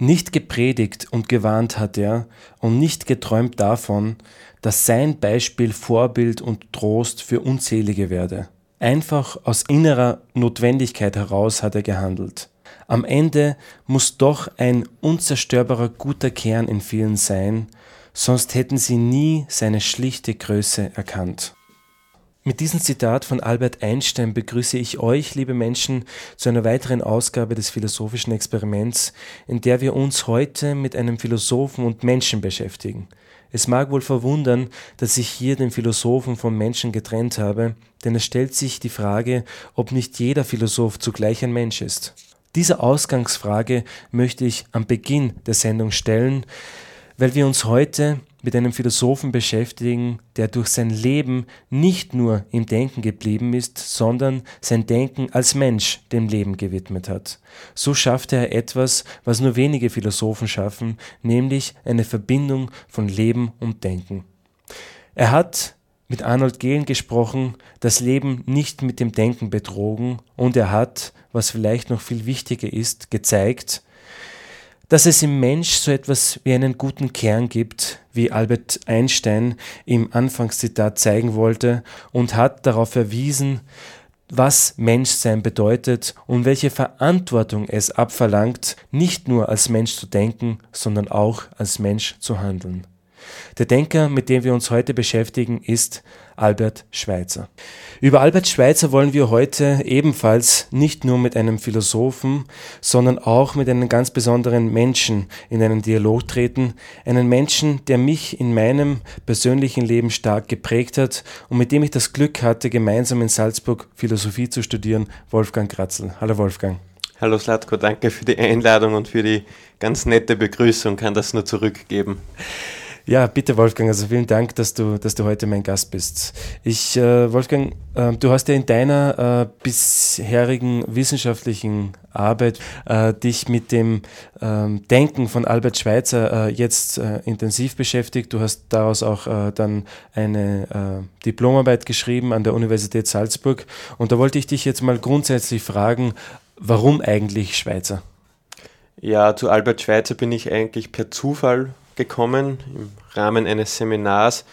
Nicht gepredigt und gewarnt hat er und nicht geträumt davon, dass sein Beispiel Vorbild und Trost für Unzählige werde. Einfach aus innerer Notwendigkeit heraus hat er gehandelt. Am Ende muss doch ein unzerstörbarer guter Kern in vielen sein, sonst hätten sie nie seine schlichte Größe erkannt. Mit diesem Zitat von Albert Einstein begrüße ich euch, liebe Menschen, zu einer weiteren Ausgabe des philosophischen Experiments, in der wir uns heute mit einem Philosophen und Menschen beschäftigen. Es mag wohl verwundern, dass ich hier den Philosophen vom Menschen getrennt habe, denn es stellt sich die Frage, ob nicht jeder Philosoph zugleich ein Mensch ist. Diese Ausgangsfrage möchte ich am Beginn der Sendung stellen, weil wir uns heute mit einem Philosophen beschäftigen, der durch sein Leben nicht nur im Denken geblieben ist, sondern sein Denken als Mensch dem Leben gewidmet hat. So schaffte er etwas, was nur wenige Philosophen schaffen, nämlich eine Verbindung von Leben und Denken. Er hat mit Arnold Gehlen gesprochen, das Leben nicht mit dem Denken betrogen und er hat, was vielleicht noch viel wichtiger ist, gezeigt, dass es im Mensch so etwas wie einen guten Kern gibt, wie Albert Einstein im Anfangszitat zeigen wollte und hat darauf verwiesen, was Menschsein bedeutet und welche Verantwortung es abverlangt, nicht nur als Mensch zu denken, sondern auch als Mensch zu handeln. Der Denker, mit dem wir uns heute beschäftigen, ist Albert Schweitzer. Über Albert Schweitzer wollen wir heute ebenfalls nicht nur mit einem Philosophen, sondern auch mit einem ganz besonderen Menschen in einen Dialog treten. Einen Menschen, der mich in meinem persönlichen Leben stark geprägt hat und mit dem ich das Glück hatte, gemeinsam in Salzburg Philosophie zu studieren, Wolfgang Kratzel. Hallo Wolfgang. Hallo Slatko, danke für die Einladung und für die ganz nette Begrüßung. Kann das nur zurückgeben. Ja, bitte Wolfgang, also vielen Dank, dass du, dass du heute mein Gast bist. Ich, äh, Wolfgang, äh, du hast ja in deiner äh, bisherigen wissenschaftlichen Arbeit äh, dich mit dem ähm, Denken von Albert Schweitzer äh, jetzt äh, intensiv beschäftigt. Du hast daraus auch dann eine Diplomarbeit geschrieben an der Universität Salzburg. Und da wollte ich dich jetzt mal grundsätzlich fragen, warum eigentlich Schweitzer? Ja, zu Albert Schweitzer bin ich eigentlich per Zufall gekommen. Im Rahmen eines Seminars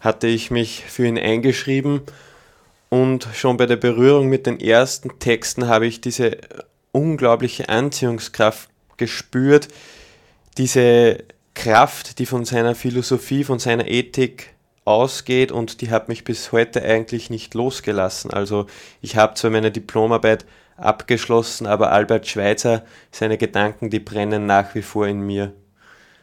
hatte ich mich für ihn eingeschrieben und schon bei der Berührung mit den ersten Texten habe ich diese unglaubliche Anziehungskraft gespürt, diese Kraft, die von seiner Philosophie, von seiner Ethik ausgeht und die hat mich bis heute eigentlich nicht losgelassen. Also ich habe zwar meine Diplomarbeit abgeschlossen, aber Albert Schweitzer, seine Gedanken, die brennen nach wie vor in mir.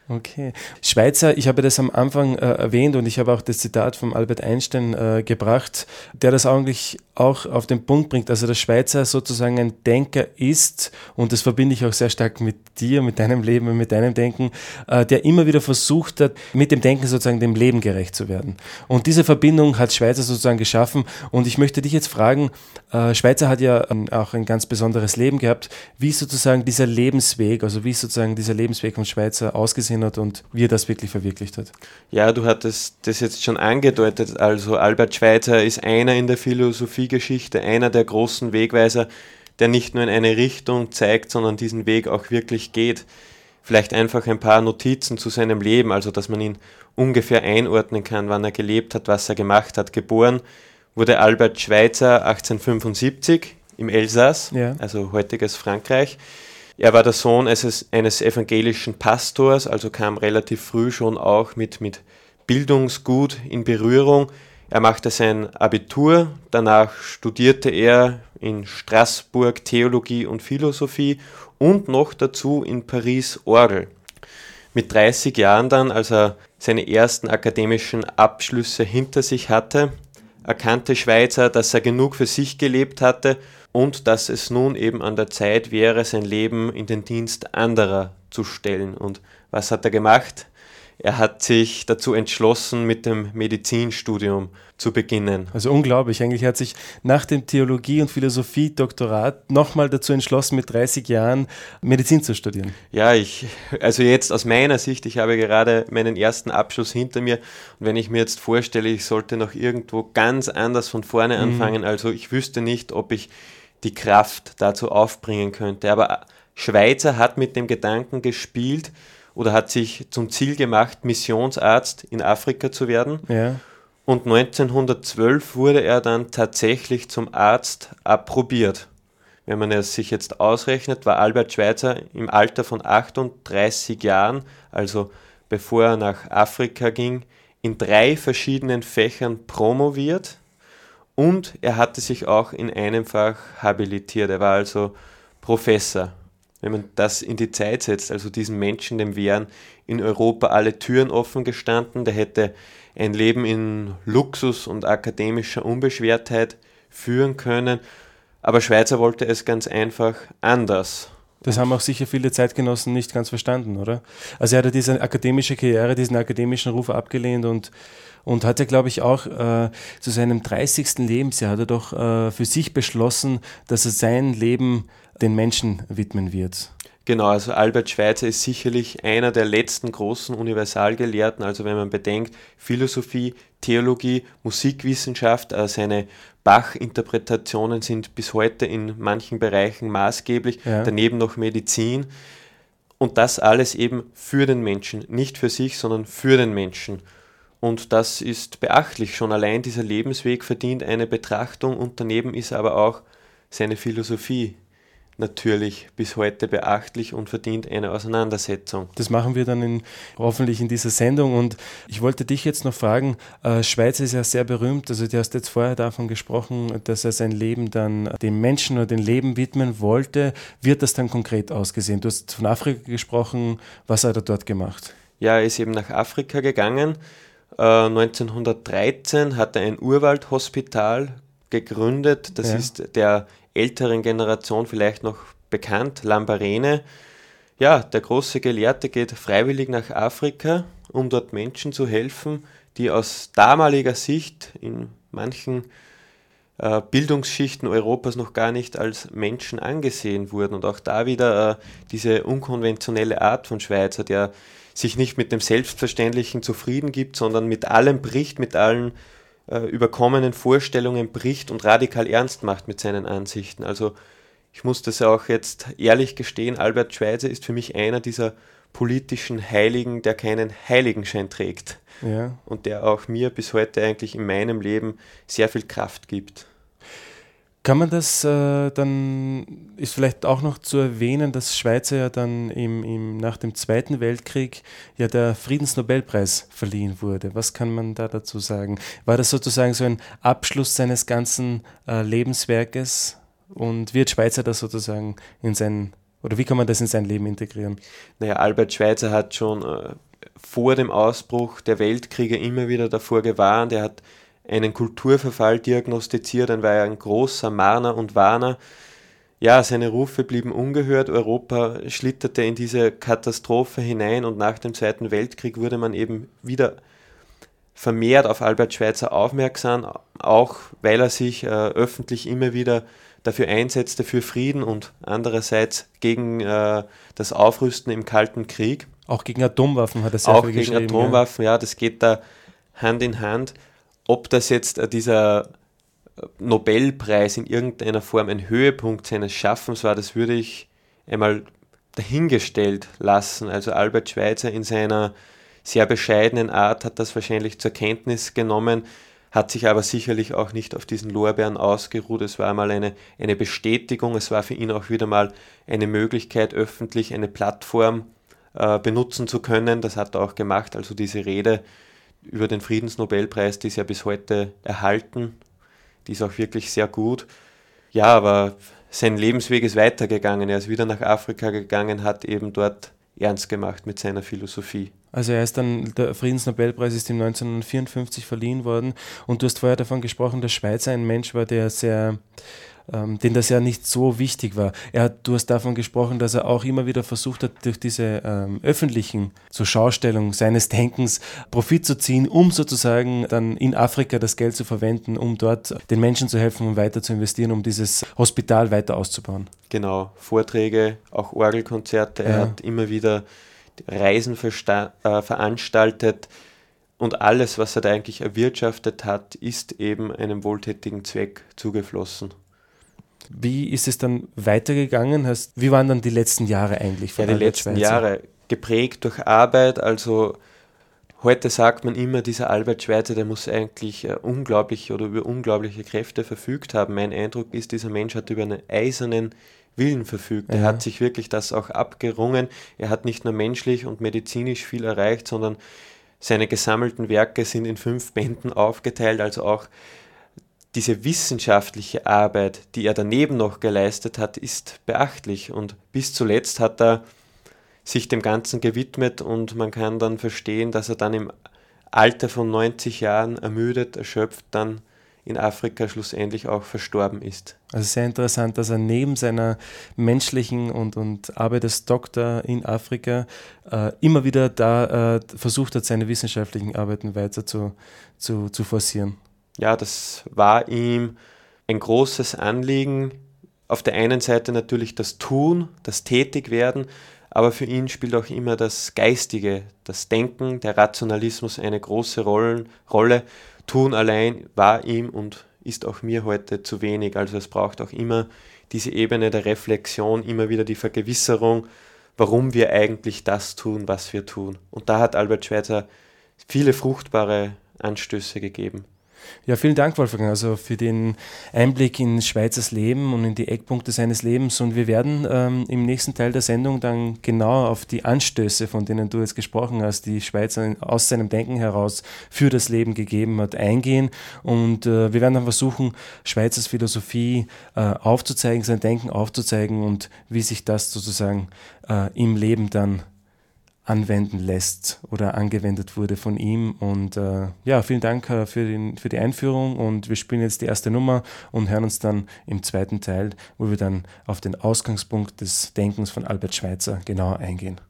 Okay. Schweizer, ich habe das am Anfang äh, erwähnt und ich habe auch das Zitat von Albert Einstein äh, gebracht, der das eigentlich auch auf den Punkt bringt. Also der Schweizer sozusagen ein Denker ist, und das verbinde ich auch sehr stark mit dir, mit deinem Leben und mit deinem Denken, äh, der immer wieder versucht hat, mit dem Denken sozusagen dem Leben gerecht zu werden. Und diese Verbindung hat Schweizer sozusagen geschaffen. Und ich möchte dich jetzt fragen, äh, Schweizer hat ja ähm, auch ein ganz besonderes Leben gehabt. Wie sozusagen dieser Lebensweg, also wie sozusagen dieser Lebensweg von Schweizer ausgesehen gesehen hat und wie er das wirklich verwirklicht hat. Ja, du hattest das jetzt schon angedeutet. Also Albert Schweitzer ist einer in der Philosophiegeschichte, einer der großen Wegweiser, der nicht nur in eine Richtung zeigt, sondern diesen Weg auch wirklich geht. Vielleicht einfach ein paar Notizen zu seinem Leben, also dass man ihn ungefähr einordnen kann, wann er gelebt hat, was er gemacht hat. Geboren wurde Albert Schweitzer 1875 im Elsass, ja. also heutiges Frankreich. Er war der Sohn eines, eines evangelischen Pastors, also kam relativ früh schon auch mit, mit Bildungsgut in Berührung. Er machte sein Abitur, danach studierte er in Straßburg Theologie und Philosophie und noch dazu in Paris Orgel. Mit 30 Jahren dann, als er seine ersten akademischen Abschlüsse hinter sich hatte, erkannte Schweizer, dass er genug für sich gelebt hatte und dass es nun eben an der Zeit wäre, sein Leben in den Dienst anderer zu stellen. Und was hat er gemacht? Er hat sich dazu entschlossen, mit dem Medizinstudium zu beginnen. Also unglaublich. Eigentlich hat sich nach dem Theologie- und Philosophie-Doktorat nochmal dazu entschlossen, mit 30 Jahren Medizin zu studieren. Ja, ich, also jetzt aus meiner Sicht, ich habe gerade meinen ersten Abschluss hinter mir und wenn ich mir jetzt vorstelle, ich sollte noch irgendwo ganz anders von vorne mhm. anfangen, mhm. also ich wüsste nicht, ob ich die Kraft dazu aufbringen könnte. Aber Schweizer hat mit dem Gedanken gespielt oder hat sich zum Ziel gemacht, Missionsarzt in Afrika zu werden. Ja. Und 1912 wurde er dann tatsächlich zum Arzt approbiert. Wenn man es sich jetzt ausrechnet, war Albert Schweitzer im Alter von 38 Jahren, also bevor er nach Afrika ging, in drei verschiedenen Fächern promoviert und er hatte sich auch in einem Fach habilitiert. Er war also Professor. Wenn man das in die Zeit setzt, also diesen Menschen, dem wären in Europa alle Türen offen gestanden, der hätte ein Leben in Luxus und akademischer Unbeschwertheit führen können. Aber Schweizer wollte es ganz einfach anders. Das haben auch sicher viele Zeitgenossen nicht ganz verstanden, oder? Also er hat diese akademische Karriere, diesen akademischen Ruf abgelehnt und, und hat ja, glaube ich, auch äh, zu seinem 30. Lebensjahr hat er doch äh, für sich beschlossen, dass er sein Leben den Menschen widmen wird. Genau, also Albert Schweitzer ist sicherlich einer der letzten großen Universalgelehrten. Also wenn man bedenkt, Philosophie, Theologie, Musikwissenschaft, äh, seine Bach-Interpretationen sind bis heute in manchen Bereichen maßgeblich, ja. daneben noch Medizin. Und das alles eben für den Menschen, nicht für sich, sondern für den Menschen. Und das ist beachtlich. Schon allein dieser Lebensweg verdient eine Betrachtung und daneben ist aber auch seine Philosophie natürlich bis heute beachtlich und verdient eine Auseinandersetzung. Das machen wir dann in, hoffentlich in dieser Sendung. Und ich wollte dich jetzt noch fragen, äh, Schweiz ist ja sehr berühmt, also du hast jetzt vorher davon gesprochen, dass er sein Leben dann dem Menschen oder dem Leben widmen wollte. Wird das dann konkret ausgesehen? Du hast von Afrika gesprochen, was hat er dort gemacht? Ja, er ist eben nach Afrika gegangen. Äh, 1913 hat er ein Urwaldhospital gegründet. Das ja. ist der älteren Generation vielleicht noch bekannt, Lambarene. Ja, der große Gelehrte geht freiwillig nach Afrika, um dort Menschen zu helfen, die aus damaliger Sicht in manchen äh, Bildungsschichten Europas noch gar nicht als Menschen angesehen wurden. Und auch da wieder äh, diese unkonventionelle Art von Schweizer, der sich nicht mit dem Selbstverständlichen zufrieden gibt, sondern mit allem bricht, mit allen äh, überkommenen Vorstellungen bricht und radikal ernst macht mit seinen Ansichten. Also ich muss das auch jetzt ehrlich gestehen, Albert Schweitzer ist für mich einer dieser politischen Heiligen, der keinen Heiligenschein trägt. Ja. Und der auch mir bis heute eigentlich in meinem Leben sehr viel Kraft gibt. Kann man das äh, dann, ist vielleicht auch noch zu erwähnen, dass Schweizer ja dann im, im, nach dem Zweiten Weltkrieg ja der Friedensnobelpreis verliehen wurde. Was kann man da dazu sagen? War das sozusagen so ein Abschluss seines ganzen äh, Lebenswerkes und wird Schweizer das sozusagen in sein, oder wie kann man das in sein Leben integrieren? Naja, Albert Schweitzer hat schon äh, vor dem Ausbruch der Weltkriege immer wieder davor gewarnt. Er hat einen Kulturverfall diagnostiziert, dann war er ein großer Mahner und Warner. Ja, seine Rufe blieben ungehört, Europa schlitterte in diese Katastrophe hinein und nach dem Zweiten Weltkrieg wurde man eben wieder vermehrt auf Albert Schweitzer aufmerksam, auch weil er sich äh, öffentlich immer wieder dafür einsetzte für Frieden und andererseits gegen äh, das Aufrüsten im Kalten Krieg. Auch gegen Atomwaffen hat er sehr Auch gegen Atomwaffen, ja. ja, das geht da Hand in Hand ob das jetzt äh, dieser äh, Nobelpreis in irgendeiner Form ein Höhepunkt seines Schaffens war, das würde ich einmal dahingestellt lassen. Also Albert Schweitzer in seiner sehr bescheidenen Art hat das wahrscheinlich zur Kenntnis genommen, hat sich aber sicherlich auch nicht auf diesen Lorbeeren ausgeruht. Es war mal eine, eine Bestätigung, es war für ihn auch wieder mal eine Möglichkeit, öffentlich eine Plattform äh, benutzen zu können. Das hat er auch gemacht, also diese Rede über den Friedensnobelpreis, die ist ja bis heute erhalten. Die ist auch wirklich sehr gut. Ja, aber sein Lebensweg ist weitergegangen. Er ist wieder nach Afrika gegangen, hat eben dort ernst gemacht mit seiner Philosophie. Also er ist dann, der Friedensnobelpreis ist ihm 1954 verliehen worden und du hast vorher davon gesprochen, dass Schweizer ein Mensch war, der sehr ähm, den das ja nicht so wichtig war. Er hat, du hast davon gesprochen, dass er auch immer wieder versucht hat, durch diese ähm, öffentlichen zur Schaustellung seines Denkens Profit zu ziehen, um sozusagen dann in Afrika das Geld zu verwenden, um dort den Menschen zu helfen und weiter zu investieren, um dieses Hospital weiter auszubauen. Genau, Vorträge, auch Orgelkonzerte. Ja. Er hat immer wieder Reisen äh, veranstaltet. Und alles, was er da eigentlich erwirtschaftet hat, ist eben einem wohltätigen Zweck zugeflossen. Wie ist es dann weitergegangen? Wie waren dann die letzten Jahre eigentlich? Von ja, die letzten Schweizer? Jahre geprägt durch Arbeit. Also heute sagt man immer, dieser Albert Schweitzer, der muss eigentlich äh, unglaublich oder über unglaubliche Kräfte verfügt haben. Mein Eindruck ist, dieser Mensch hat über einen eisernen Willen verfügt. Er hat sich wirklich das auch abgerungen. Er hat nicht nur menschlich und medizinisch viel erreicht, sondern seine gesammelten Werke sind in fünf Bänden aufgeteilt, also auch diese wissenschaftliche Arbeit, die er daneben noch geleistet hat, ist beachtlich. Und bis zuletzt hat er sich dem Ganzen gewidmet und man kann dann verstehen, dass er dann im Alter von 90 Jahren ermüdet, erschöpft, dann in Afrika schlussendlich auch verstorben ist. Also sehr interessant, dass er neben seiner menschlichen und, und Arbeit als Doktor in Afrika äh, immer wieder da äh, versucht hat, seine wissenschaftlichen Arbeiten weiter zu, zu, zu forcieren. Ja, das war ihm ein großes Anliegen. Auf der einen Seite natürlich das Tun, das Tätigwerden, aber für ihn spielt auch immer das Geistige, das Denken, der Rationalismus eine große Rolle. Tun allein war ihm und ist auch mir heute zu wenig. Also es braucht auch immer diese Ebene der Reflexion, immer wieder die Vergewisserung, warum wir eigentlich das tun, was wir tun. Und da hat Albert Schweitzer viele fruchtbare Anstöße gegeben. Ja, vielen Dank, Wolfgang, also für den Einblick in Schweizers Leben und in die Eckpunkte seines Lebens. Und wir werden ähm, im nächsten Teil der Sendung dann genau auf die Anstöße, von denen du jetzt gesprochen hast, die Schweizer aus seinem Denken heraus für das Leben gegeben hat, eingehen. Und äh, wir werden dann versuchen, Schweizers Philosophie äh, aufzuzeigen, sein Denken aufzuzeigen und wie sich das sozusagen äh, im Leben dann anwenden lässt oder angewendet wurde von ihm. Und äh, ja, vielen Dank äh, für, den, für die Einführung und wir spielen jetzt die erste Nummer und hören uns dann im zweiten Teil, wo wir dann auf den Ausgangspunkt des Denkens von Albert Schweitzer genauer eingehen.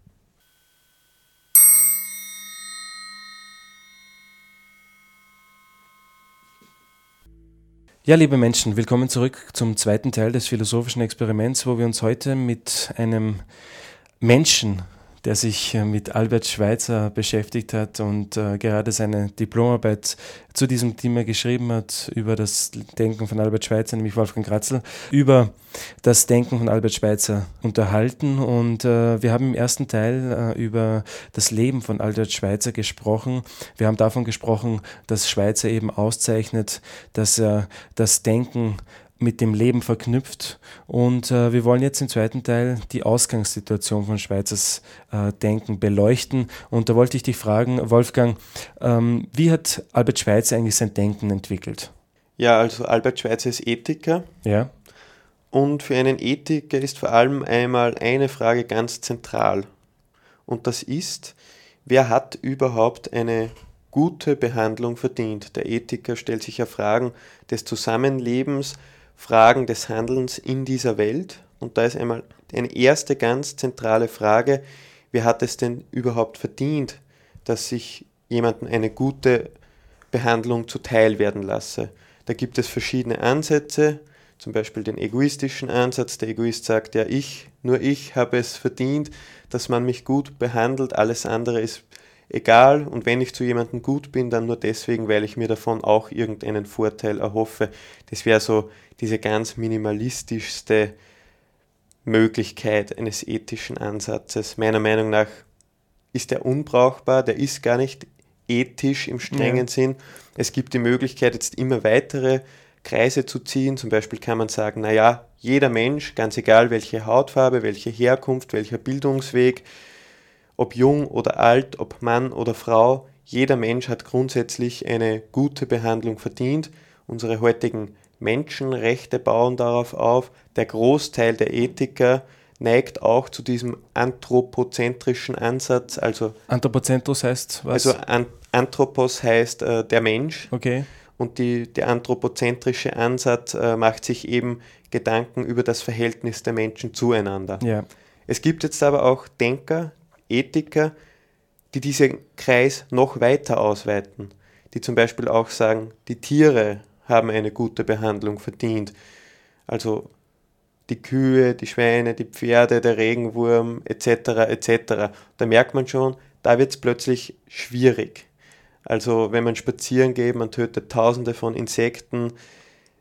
Ja, liebe Menschen, willkommen zurück zum zweiten Teil des philosophischen Experiments, wo wir uns heute mit einem Menschen der sich äh, mit Albert Schweitzer beschäftigt hat und äh, gerade seine Diplomarbeit zu diesem Thema geschrieben hat über das Denken von Albert Schweitzer, nämlich Wolfgang Kratzel, über das Denken von Albert Schweitzer unterhalten. Und äh, wir haben im ersten Teil äh, über das Leben von Albert Schweitzer gesprochen. Wir haben davon gesprochen, dass Schweitzer eben auszeichnet, dass er das Denken mit dem Leben verknüpft. Und äh, wir wollen jetzt im zweiten Teil die Ausgangssituation von Schweizers äh, Denken beleuchten. Und da wollte ich dich fragen, Wolfgang, ähm, wie hat Albert Schweitzer eigentlich sein Denken entwickelt? Ja, also Albert Schweitzer ist Ethiker. Ja. Und für einen Ethiker ist vor allem einmal eine Frage ganz zentral. Und das ist, wer hat überhaupt eine gute Behandlung verdient? Der Ethiker stellt sich ja Fragen des Zusammenlebens, Fragen des Handelns in dieser Welt. Und da ist einmal eine erste ganz zentrale Frage, wer hat es denn überhaupt verdient, dass sich jemandem eine gute Behandlung zuteil werden lasse? Da gibt es verschiedene Ansätze, zum Beispiel den egoistischen Ansatz. Der Egoist sagt, ja, ich, nur ich habe es verdient, dass man mich gut behandelt, alles andere ist egal und wenn ich zu jemandem gut bin, dann nur deswegen, weil ich mir davon auch irgendeinen Vorteil erhoffe. Das wäre so diese ganz minimalistischste Möglichkeit eines ethischen Ansatzes. Meiner Meinung nach ist der unbrauchbar, der ist gar nicht ethisch im strengen ja. Sinn. Es gibt die Möglichkeit, jetzt immer weitere Kreise zu ziehen. Zum Beispiel kann man sagen, naja, jeder Mensch, ganz egal welche Hautfarbe, welche Herkunft, welcher Bildungsweg, ob jung oder alt, ob Mann oder Frau, jeder Mensch hat grundsätzlich eine gute Behandlung verdient. Unsere heutigen Menschenrechte bauen darauf auf. Der Großteil der Ethiker neigt auch zu diesem anthropozentrischen Ansatz. Also Anthropozentros heißt was? Also An Anthropos heißt äh, der Mensch. Okay. Und die, der anthropozentrische Ansatz äh, macht sich eben Gedanken über das Verhältnis der Menschen zueinander. Ja. Es gibt jetzt aber auch Denker, Ethiker, die diesen Kreis noch weiter ausweiten, die zum Beispiel auch sagen, die Tiere haben eine gute Behandlung verdient. Also die Kühe, die Schweine, die Pferde, der Regenwurm etc. etc. Da merkt man schon, da wird es plötzlich schwierig. Also wenn man spazieren geht, man tötet tausende von Insekten,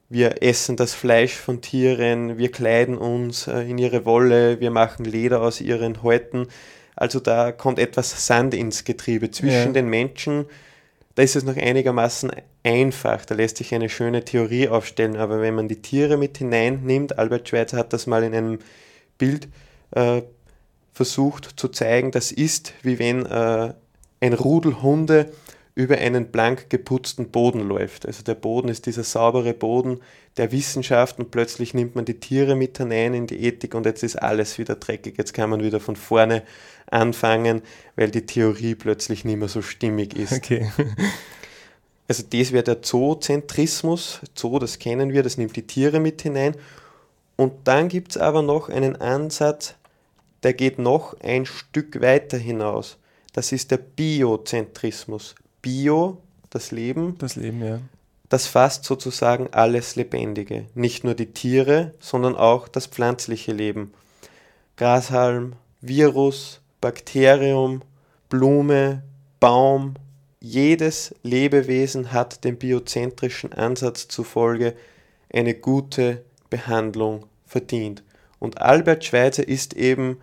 wir essen das Fleisch von Tieren, wir kleiden uns äh, in ihre Wolle, wir machen Leder aus ihren Häuten. Also da kommt etwas Sand ins Getriebe zwischen ja. den Menschen. Da ist es noch einigermaßen einfach, da lässt sich eine schöne Theorie aufstellen, aber wenn man die Tiere mit hineinnimmt, Albert Schweitzer hat das mal in einem Bild äh, versucht zu zeigen, das ist wie wenn äh, ein Rudel Hunde über einen blank geputzten Boden läuft. Also der Boden ist dieser saubere Boden der Wissenschaft und plötzlich nimmt man die Tiere mit hinein in die Ethik und jetzt ist alles wieder dreckig. Jetzt kann man wieder von vorne anfangen, weil die Theorie plötzlich nicht mehr so stimmig ist. Okay. Also das wäre der Zoozentrismus. Zoo, das kennen wir, das nimmt die Tiere mit hinein. Und dann gibt es aber noch einen Ansatz, der geht noch ein Stück weiter hinaus. Das ist der Biozentrismus. Bio, das Leben. Das Leben, ja. Das fasst sozusagen alles Lebendige. Nicht nur die Tiere, sondern auch das pflanzliche Leben. Grashalm, Virus, Bakterium, Blume, Baum, jedes Lebewesen hat dem biozentrischen Ansatz zufolge eine gute Behandlung verdient. Und Albert Schweitzer ist eben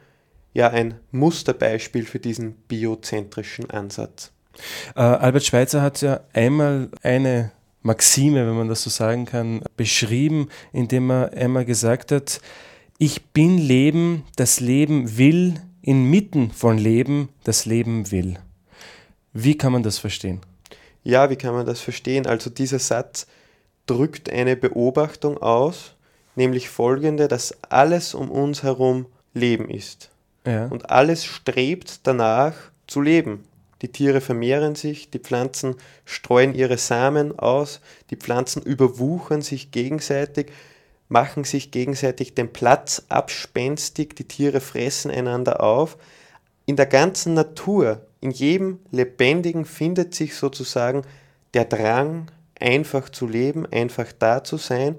ja ein Musterbeispiel für diesen biozentrischen Ansatz. Äh, Albert Schweitzer hat ja einmal eine Maxime, wenn man das so sagen kann, beschrieben, indem er einmal gesagt hat, ich bin Leben, das Leben will, inmitten von Leben, das Leben will. Wie kann man das verstehen? Ja, wie kann man das verstehen? Also dieser Satz drückt eine Beobachtung aus, nämlich folgende, dass alles um uns herum Leben ist. Ja. Und alles strebt danach zu leben. Die Tiere vermehren sich, die Pflanzen streuen ihre Samen aus, die Pflanzen überwuchern sich gegenseitig, machen sich gegenseitig den Platz abspenstig, die Tiere fressen einander auf. In der ganzen Natur, in jedem Lebendigen findet sich sozusagen der Drang, einfach zu leben, einfach da zu sein.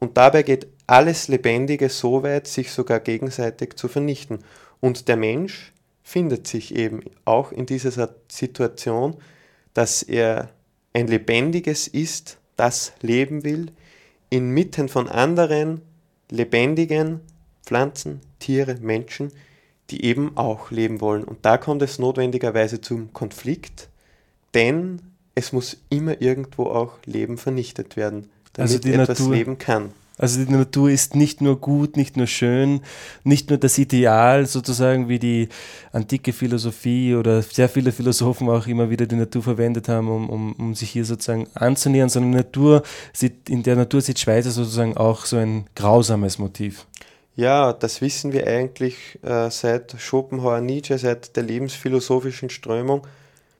Und dabei geht alles Lebendige so weit, sich sogar gegenseitig zu vernichten. Und der Mensch findet sich eben auch in dieser Situation, dass er ein Lebendiges ist, das leben will, inmitten von anderen lebendigen Pflanzen, Tiere, Menschen, die eben auch leben wollen. Und da kommt es notwendigerweise zum Konflikt, denn es muss immer irgendwo auch Leben vernichtet werden, damit also etwas Natur, leben kann. Also die Natur ist nicht nur gut, nicht nur schön, nicht nur das Ideal, sozusagen wie die antike Philosophie oder sehr viele Philosophen auch immer wieder die Natur verwendet haben, um, um, um sich hier sozusagen anzunähern, sondern Natur sieht, in der Natur sieht Schweizer sozusagen auch so ein grausames Motiv. Ja, das wissen wir eigentlich äh, seit Schopenhauer Nietzsche, seit der lebensphilosophischen Strömung.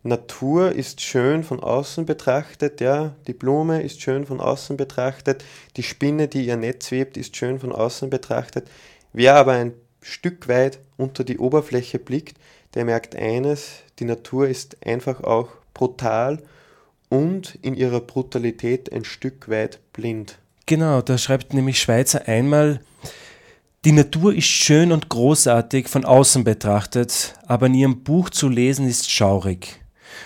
Natur ist schön von außen betrachtet, ja, die Blume ist schön von außen betrachtet, die Spinne, die ihr Netz webt, ist schön von außen betrachtet. Wer aber ein Stück weit unter die Oberfläche blickt, der merkt eines, die Natur ist einfach auch brutal und in ihrer Brutalität ein Stück weit blind. Genau, da schreibt nämlich Schweizer einmal, die Natur ist schön und großartig von außen betrachtet, aber in ihrem Buch zu lesen ist schaurig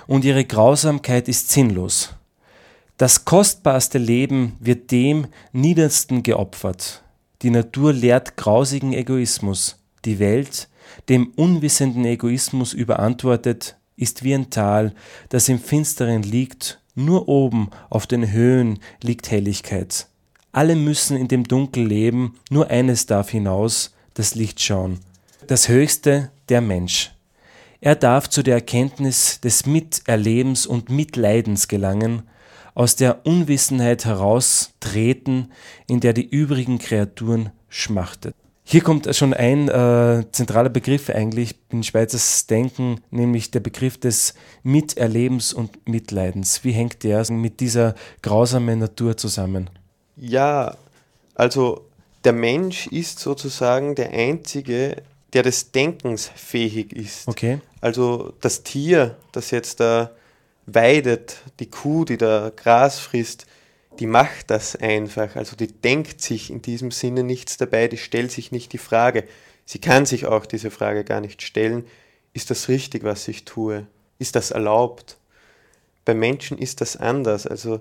und ihre Grausamkeit ist sinnlos. Das kostbarste Leben wird dem Niedersten geopfert. Die Natur lehrt grausigen Egoismus. Die Welt, dem unwissenden Egoismus überantwortet, ist wie ein Tal, das im Finsteren liegt, nur oben auf den Höhen liegt Helligkeit. Alle müssen in dem Dunkel leben, nur eines darf hinaus, das Licht schauen. Das Höchste, der Mensch. Er darf zu der Erkenntnis des Miterlebens und Mitleidens gelangen, aus der Unwissenheit heraustreten, in der die übrigen Kreaturen schmachtet. Hier kommt schon ein äh, zentraler Begriff eigentlich in Schweizers Denken, nämlich der Begriff des Miterlebens und Mitleidens. Wie hängt der mit dieser grausamen Natur zusammen? Ja, also der Mensch ist sozusagen der einzige der des Denkens fähig ist. Okay. Also das Tier, das jetzt da weidet, die Kuh, die da Gras frisst, die macht das einfach. Also die denkt sich in diesem Sinne nichts dabei, die stellt sich nicht die Frage. Sie kann sich auch diese Frage gar nicht stellen. Ist das richtig, was ich tue? Ist das erlaubt? Bei Menschen ist das anders. Also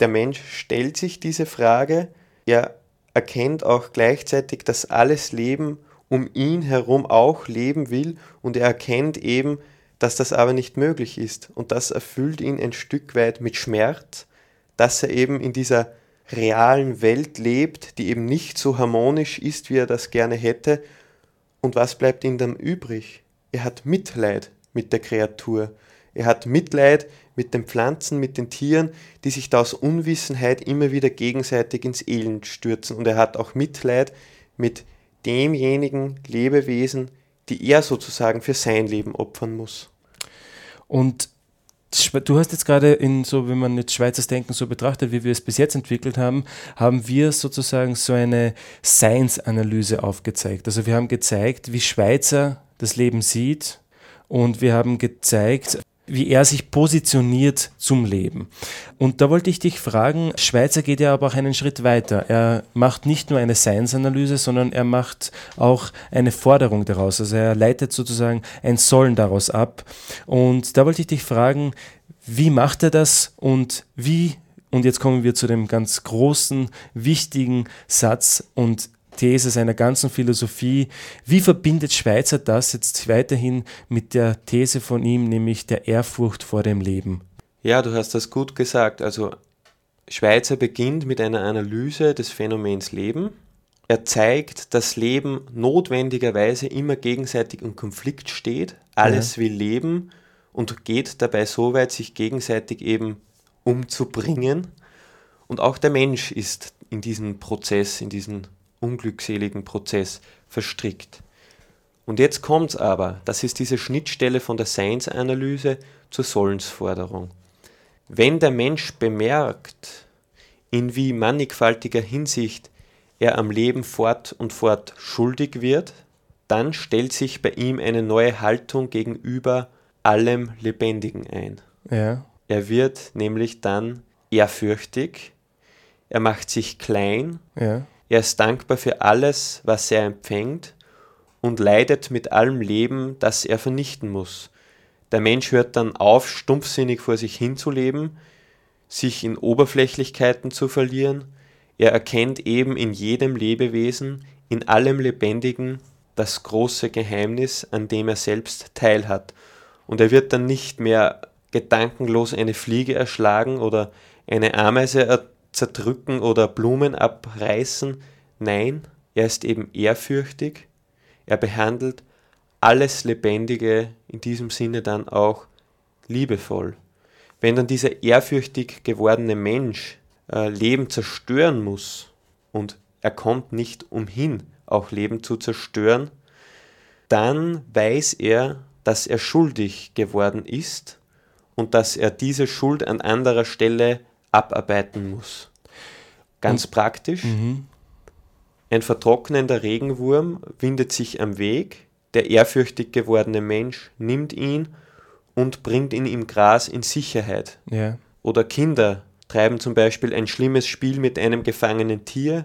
der Mensch stellt sich diese Frage, er erkennt auch gleichzeitig, dass alles Leben um ihn herum auch leben will und er erkennt eben, dass das aber nicht möglich ist. Und das erfüllt ihn ein Stück weit mit Schmerz, dass er eben in dieser realen Welt lebt, die eben nicht so harmonisch ist, wie er das gerne hätte. Und was bleibt ihm dann übrig? Er hat Mitleid mit der Kreatur. Er hat Mitleid mit den Pflanzen, mit den Tieren, die sich da aus Unwissenheit immer wieder gegenseitig ins Elend stürzen. Und er hat auch Mitleid mit demjenigen Lebewesen, die er sozusagen für sein Leben opfern muss. Und du hast jetzt gerade in so, wenn man jetzt Schweizers Denken so betrachtet, wie wir es bis jetzt entwickelt haben, haben wir sozusagen so eine Science-Analyse aufgezeigt. Also wir haben gezeigt, wie Schweizer das Leben sieht und wir haben gezeigt, wie er sich positioniert zum Leben. Und da wollte ich dich fragen, Schweizer geht ja aber auch einen Schritt weiter. Er macht nicht nur eine Science-Analyse, sondern er macht auch eine Forderung daraus. Also er leitet sozusagen ein Sollen daraus ab. Und da wollte ich dich fragen, wie macht er das und wie, und jetzt kommen wir zu dem ganz großen, wichtigen Satz und These seiner ganzen Philosophie. Wie verbindet Schweizer das jetzt weiterhin mit der These von ihm, nämlich der Ehrfurcht vor dem Leben? Ja, du hast das gut gesagt. Also Schweizer beginnt mit einer Analyse des Phänomens Leben. Er zeigt, dass Leben notwendigerweise immer gegenseitig im Konflikt steht. Alles ja. will leben und geht dabei so weit, sich gegenseitig eben umzubringen. Und auch der Mensch ist in diesem Prozess, in diesem unglückseligen Prozess verstrickt. Und jetzt kommt es aber, das ist diese Schnittstelle von der Seinsanalyse zur Sollensforderung. Wenn der Mensch bemerkt, in wie mannigfaltiger Hinsicht er am Leben fort und fort schuldig wird, dann stellt sich bei ihm eine neue Haltung gegenüber allem Lebendigen ein. Ja. Er wird nämlich dann ehrfürchtig, er macht sich klein, ja. Er ist dankbar für alles, was er empfängt und leidet mit allem Leben, das er vernichten muss. Der Mensch hört dann auf, stumpfsinnig vor sich hinzuleben, sich in Oberflächlichkeiten zu verlieren. Er erkennt eben in jedem Lebewesen, in allem Lebendigen, das große Geheimnis, an dem er selbst teilhat. Und er wird dann nicht mehr gedankenlos eine Fliege erschlagen oder eine Ameise zerdrücken oder Blumen abreißen. Nein, er ist eben ehrfürchtig. Er behandelt alles Lebendige in diesem Sinne dann auch liebevoll. Wenn dann dieser ehrfürchtig gewordene Mensch äh, Leben zerstören muss und er kommt nicht umhin, auch Leben zu zerstören, dann weiß er, dass er schuldig geworden ist und dass er diese Schuld an anderer Stelle abarbeiten muss. Ganz Und, praktisch. Mhm. Ein vertrocknender Regenwurm windet sich am Weg, der ehrfürchtig gewordene Mensch nimmt ihn und bringt ihn im Gras in Sicherheit. Ja. Oder Kinder treiben zum Beispiel ein schlimmes Spiel mit einem gefangenen Tier,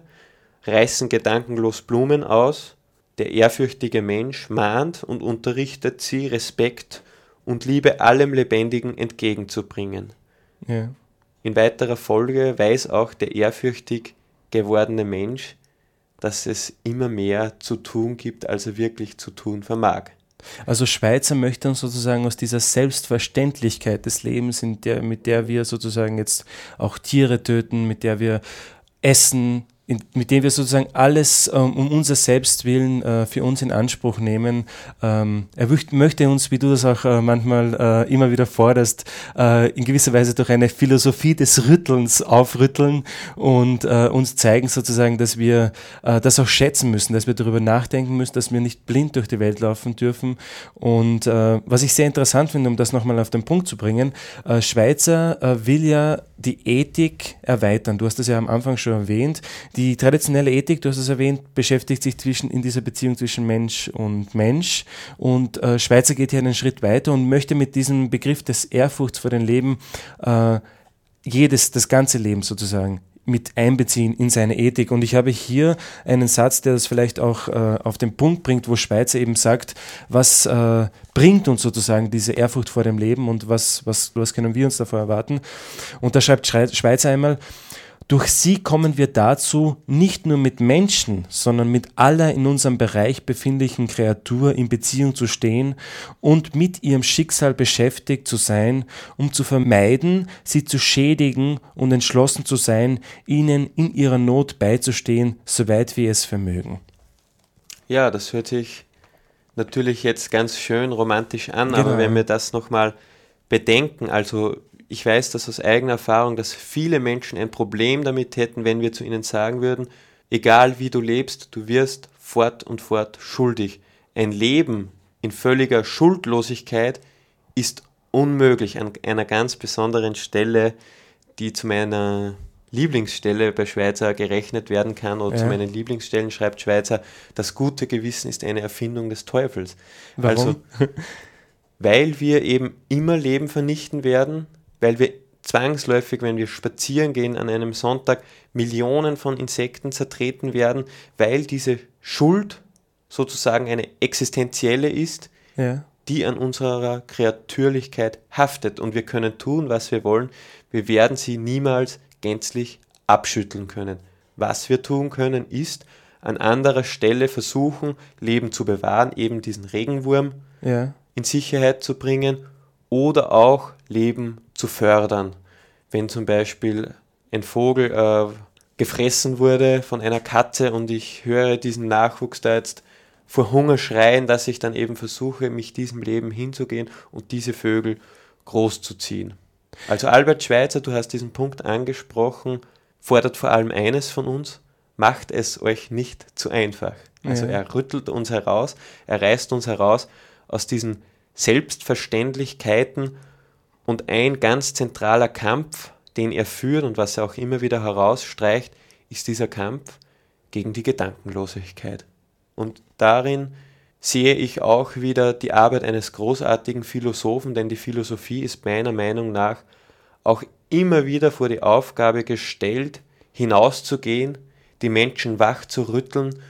reißen gedankenlos Blumen aus, der ehrfürchtige Mensch mahnt und unterrichtet sie, Respekt und Liebe allem Lebendigen entgegenzubringen. Ja. In weiterer Folge weiß auch der ehrfürchtig gewordene Mensch, dass es immer mehr zu tun gibt, als er wirklich zu tun vermag. Also Schweizer möchte uns sozusagen aus dieser Selbstverständlichkeit des Lebens, der, mit der wir sozusagen jetzt auch Tiere töten, mit der wir essen, in, mit dem wir sozusagen alles ähm, um unser Selbstwillen äh, für uns in Anspruch nehmen. Ähm, er möchte uns, wie du das auch äh, manchmal äh, immer wieder forderst, äh, in gewisser Weise durch eine Philosophie des Rüttelns aufrütteln und äh, uns zeigen sozusagen, dass wir äh, das auch schätzen müssen, dass wir darüber nachdenken müssen, dass wir nicht blind durch die Welt laufen dürfen. Und was ich sehr interessant finde, um das nochmal auf den Punkt zu bringen, Schweizer will ja die Ethik erweitern. Du hast das ja am Anfang schon erwähnt. Die traditionelle Ethik, du hast es erwähnt, beschäftigt sich zwischen, in dieser Beziehung zwischen Mensch und Mensch. Und äh, Schweizer geht hier einen Schritt weiter und möchte mit diesem Begriff des Ehrfurchts vor dem Leben äh, jedes, das ganze Leben sozusagen mit einbeziehen in seine Ethik. Und ich habe hier einen Satz, der das vielleicht auch äh, auf den Punkt bringt, wo Schweizer eben sagt, was äh, bringt uns sozusagen diese Ehrfurcht vor dem Leben und was, was, was können wir uns davor erwarten. Und da schreibt Schweizer einmal, durch sie kommen wir dazu, nicht nur mit Menschen, sondern mit aller in unserem Bereich befindlichen Kreatur in Beziehung zu stehen und mit ihrem Schicksal beschäftigt zu sein, um zu vermeiden, sie zu schädigen und entschlossen zu sein, ihnen in ihrer Not beizustehen, soweit wir es vermögen. Ja, das hört sich natürlich jetzt ganz schön romantisch an, genau. aber wenn wir das nochmal bedenken, also ich weiß das aus eigener Erfahrung, dass viele Menschen ein Problem damit hätten, wenn wir zu ihnen sagen würden, egal wie du lebst, du wirst fort und fort schuldig. Ein Leben in völliger Schuldlosigkeit ist unmöglich an einer ganz besonderen Stelle, die zu meiner Lieblingsstelle bei Schweizer gerechnet werden kann oder ja. zu meinen Lieblingsstellen schreibt Schweizer, das gute Gewissen ist eine Erfindung des Teufels. Warum? Also, weil wir eben immer Leben vernichten werden, weil wir zwangsläufig, wenn wir spazieren gehen an einem Sonntag, Millionen von Insekten zertreten werden, weil diese Schuld sozusagen eine existenzielle ist, ja. die an unserer Kreatürlichkeit haftet. Und wir können tun, was wir wollen. Wir werden sie niemals gänzlich abschütteln können. Was wir tun können, ist an anderer Stelle versuchen, Leben zu bewahren, eben diesen Regenwurm ja. in Sicherheit zu bringen oder auch Leben zu fördern. Wenn zum Beispiel ein Vogel äh, gefressen wurde von einer Katze und ich höre diesen Nachwuchs da jetzt vor Hunger schreien, dass ich dann eben versuche, mich diesem Leben hinzugehen und diese Vögel großzuziehen. Also Albert Schweitzer, du hast diesen Punkt angesprochen, fordert vor allem eines von uns, macht es euch nicht zu einfach. Also ja. er rüttelt uns heraus, er reißt uns heraus aus diesen Selbstverständlichkeiten und ein ganz zentraler Kampf, den er führt und was er auch immer wieder herausstreicht, ist dieser Kampf gegen die Gedankenlosigkeit. Und darin sehe ich auch wieder die Arbeit eines großartigen Philosophen, denn die Philosophie ist meiner Meinung nach auch immer wieder vor die Aufgabe gestellt, hinauszugehen, die Menschen wach zu rütteln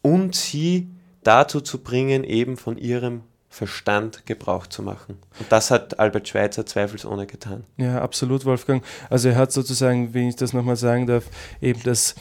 und sie dazu zu bringen, eben von ihrem Verstand Gebrauch zu machen. Und das hat Albert Schweitzer zweifelsohne getan. Ja, absolut, Wolfgang. Also er hat sozusagen, wenn ich das nochmal sagen darf, eben das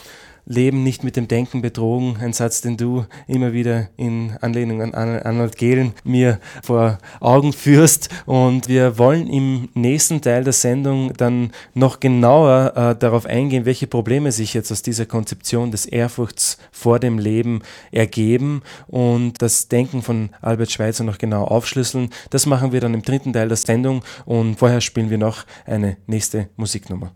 Leben nicht mit dem Denken betrogen. Ein Satz, den du immer wieder in Anlehnung an Arnold Gehlen mir vor Augen führst. Und wir wollen im nächsten Teil der Sendung dann noch genauer äh, darauf eingehen, welche Probleme sich jetzt aus dieser Konzeption des Ehrfurchts vor dem Leben ergeben und das Denken von Albert Schweitzer noch genau aufschlüsseln. Das machen wir dann im dritten Teil der Sendung und vorher spielen wir noch eine nächste Musiknummer.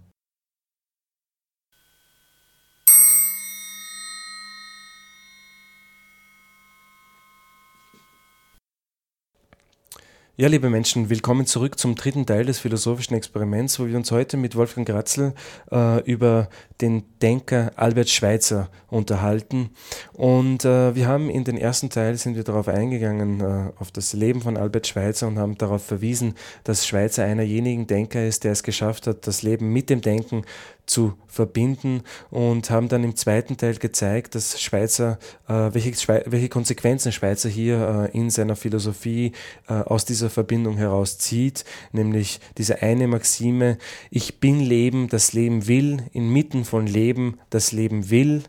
Ja, liebe Menschen, willkommen zurück zum dritten Teil des philosophischen Experiments, wo wir uns heute mit Wolfgang Gratzl äh, über den Denker Albert Schweitzer unterhalten. Und äh, wir haben in den ersten Teil sind wir darauf eingegangen, äh, auf das Leben von Albert Schweitzer und haben darauf verwiesen, dass Schweitzer einer jenigen Denker ist, der es geschafft hat, das Leben mit dem Denken zu verbinden und haben dann im zweiten Teil gezeigt, dass Schweizer, äh, welche, welche Konsequenzen Schweizer hier äh, in seiner Philosophie äh, aus dieser Verbindung herauszieht, nämlich diese eine Maxime, ich bin Leben, das Leben will, inmitten von Leben, das Leben will.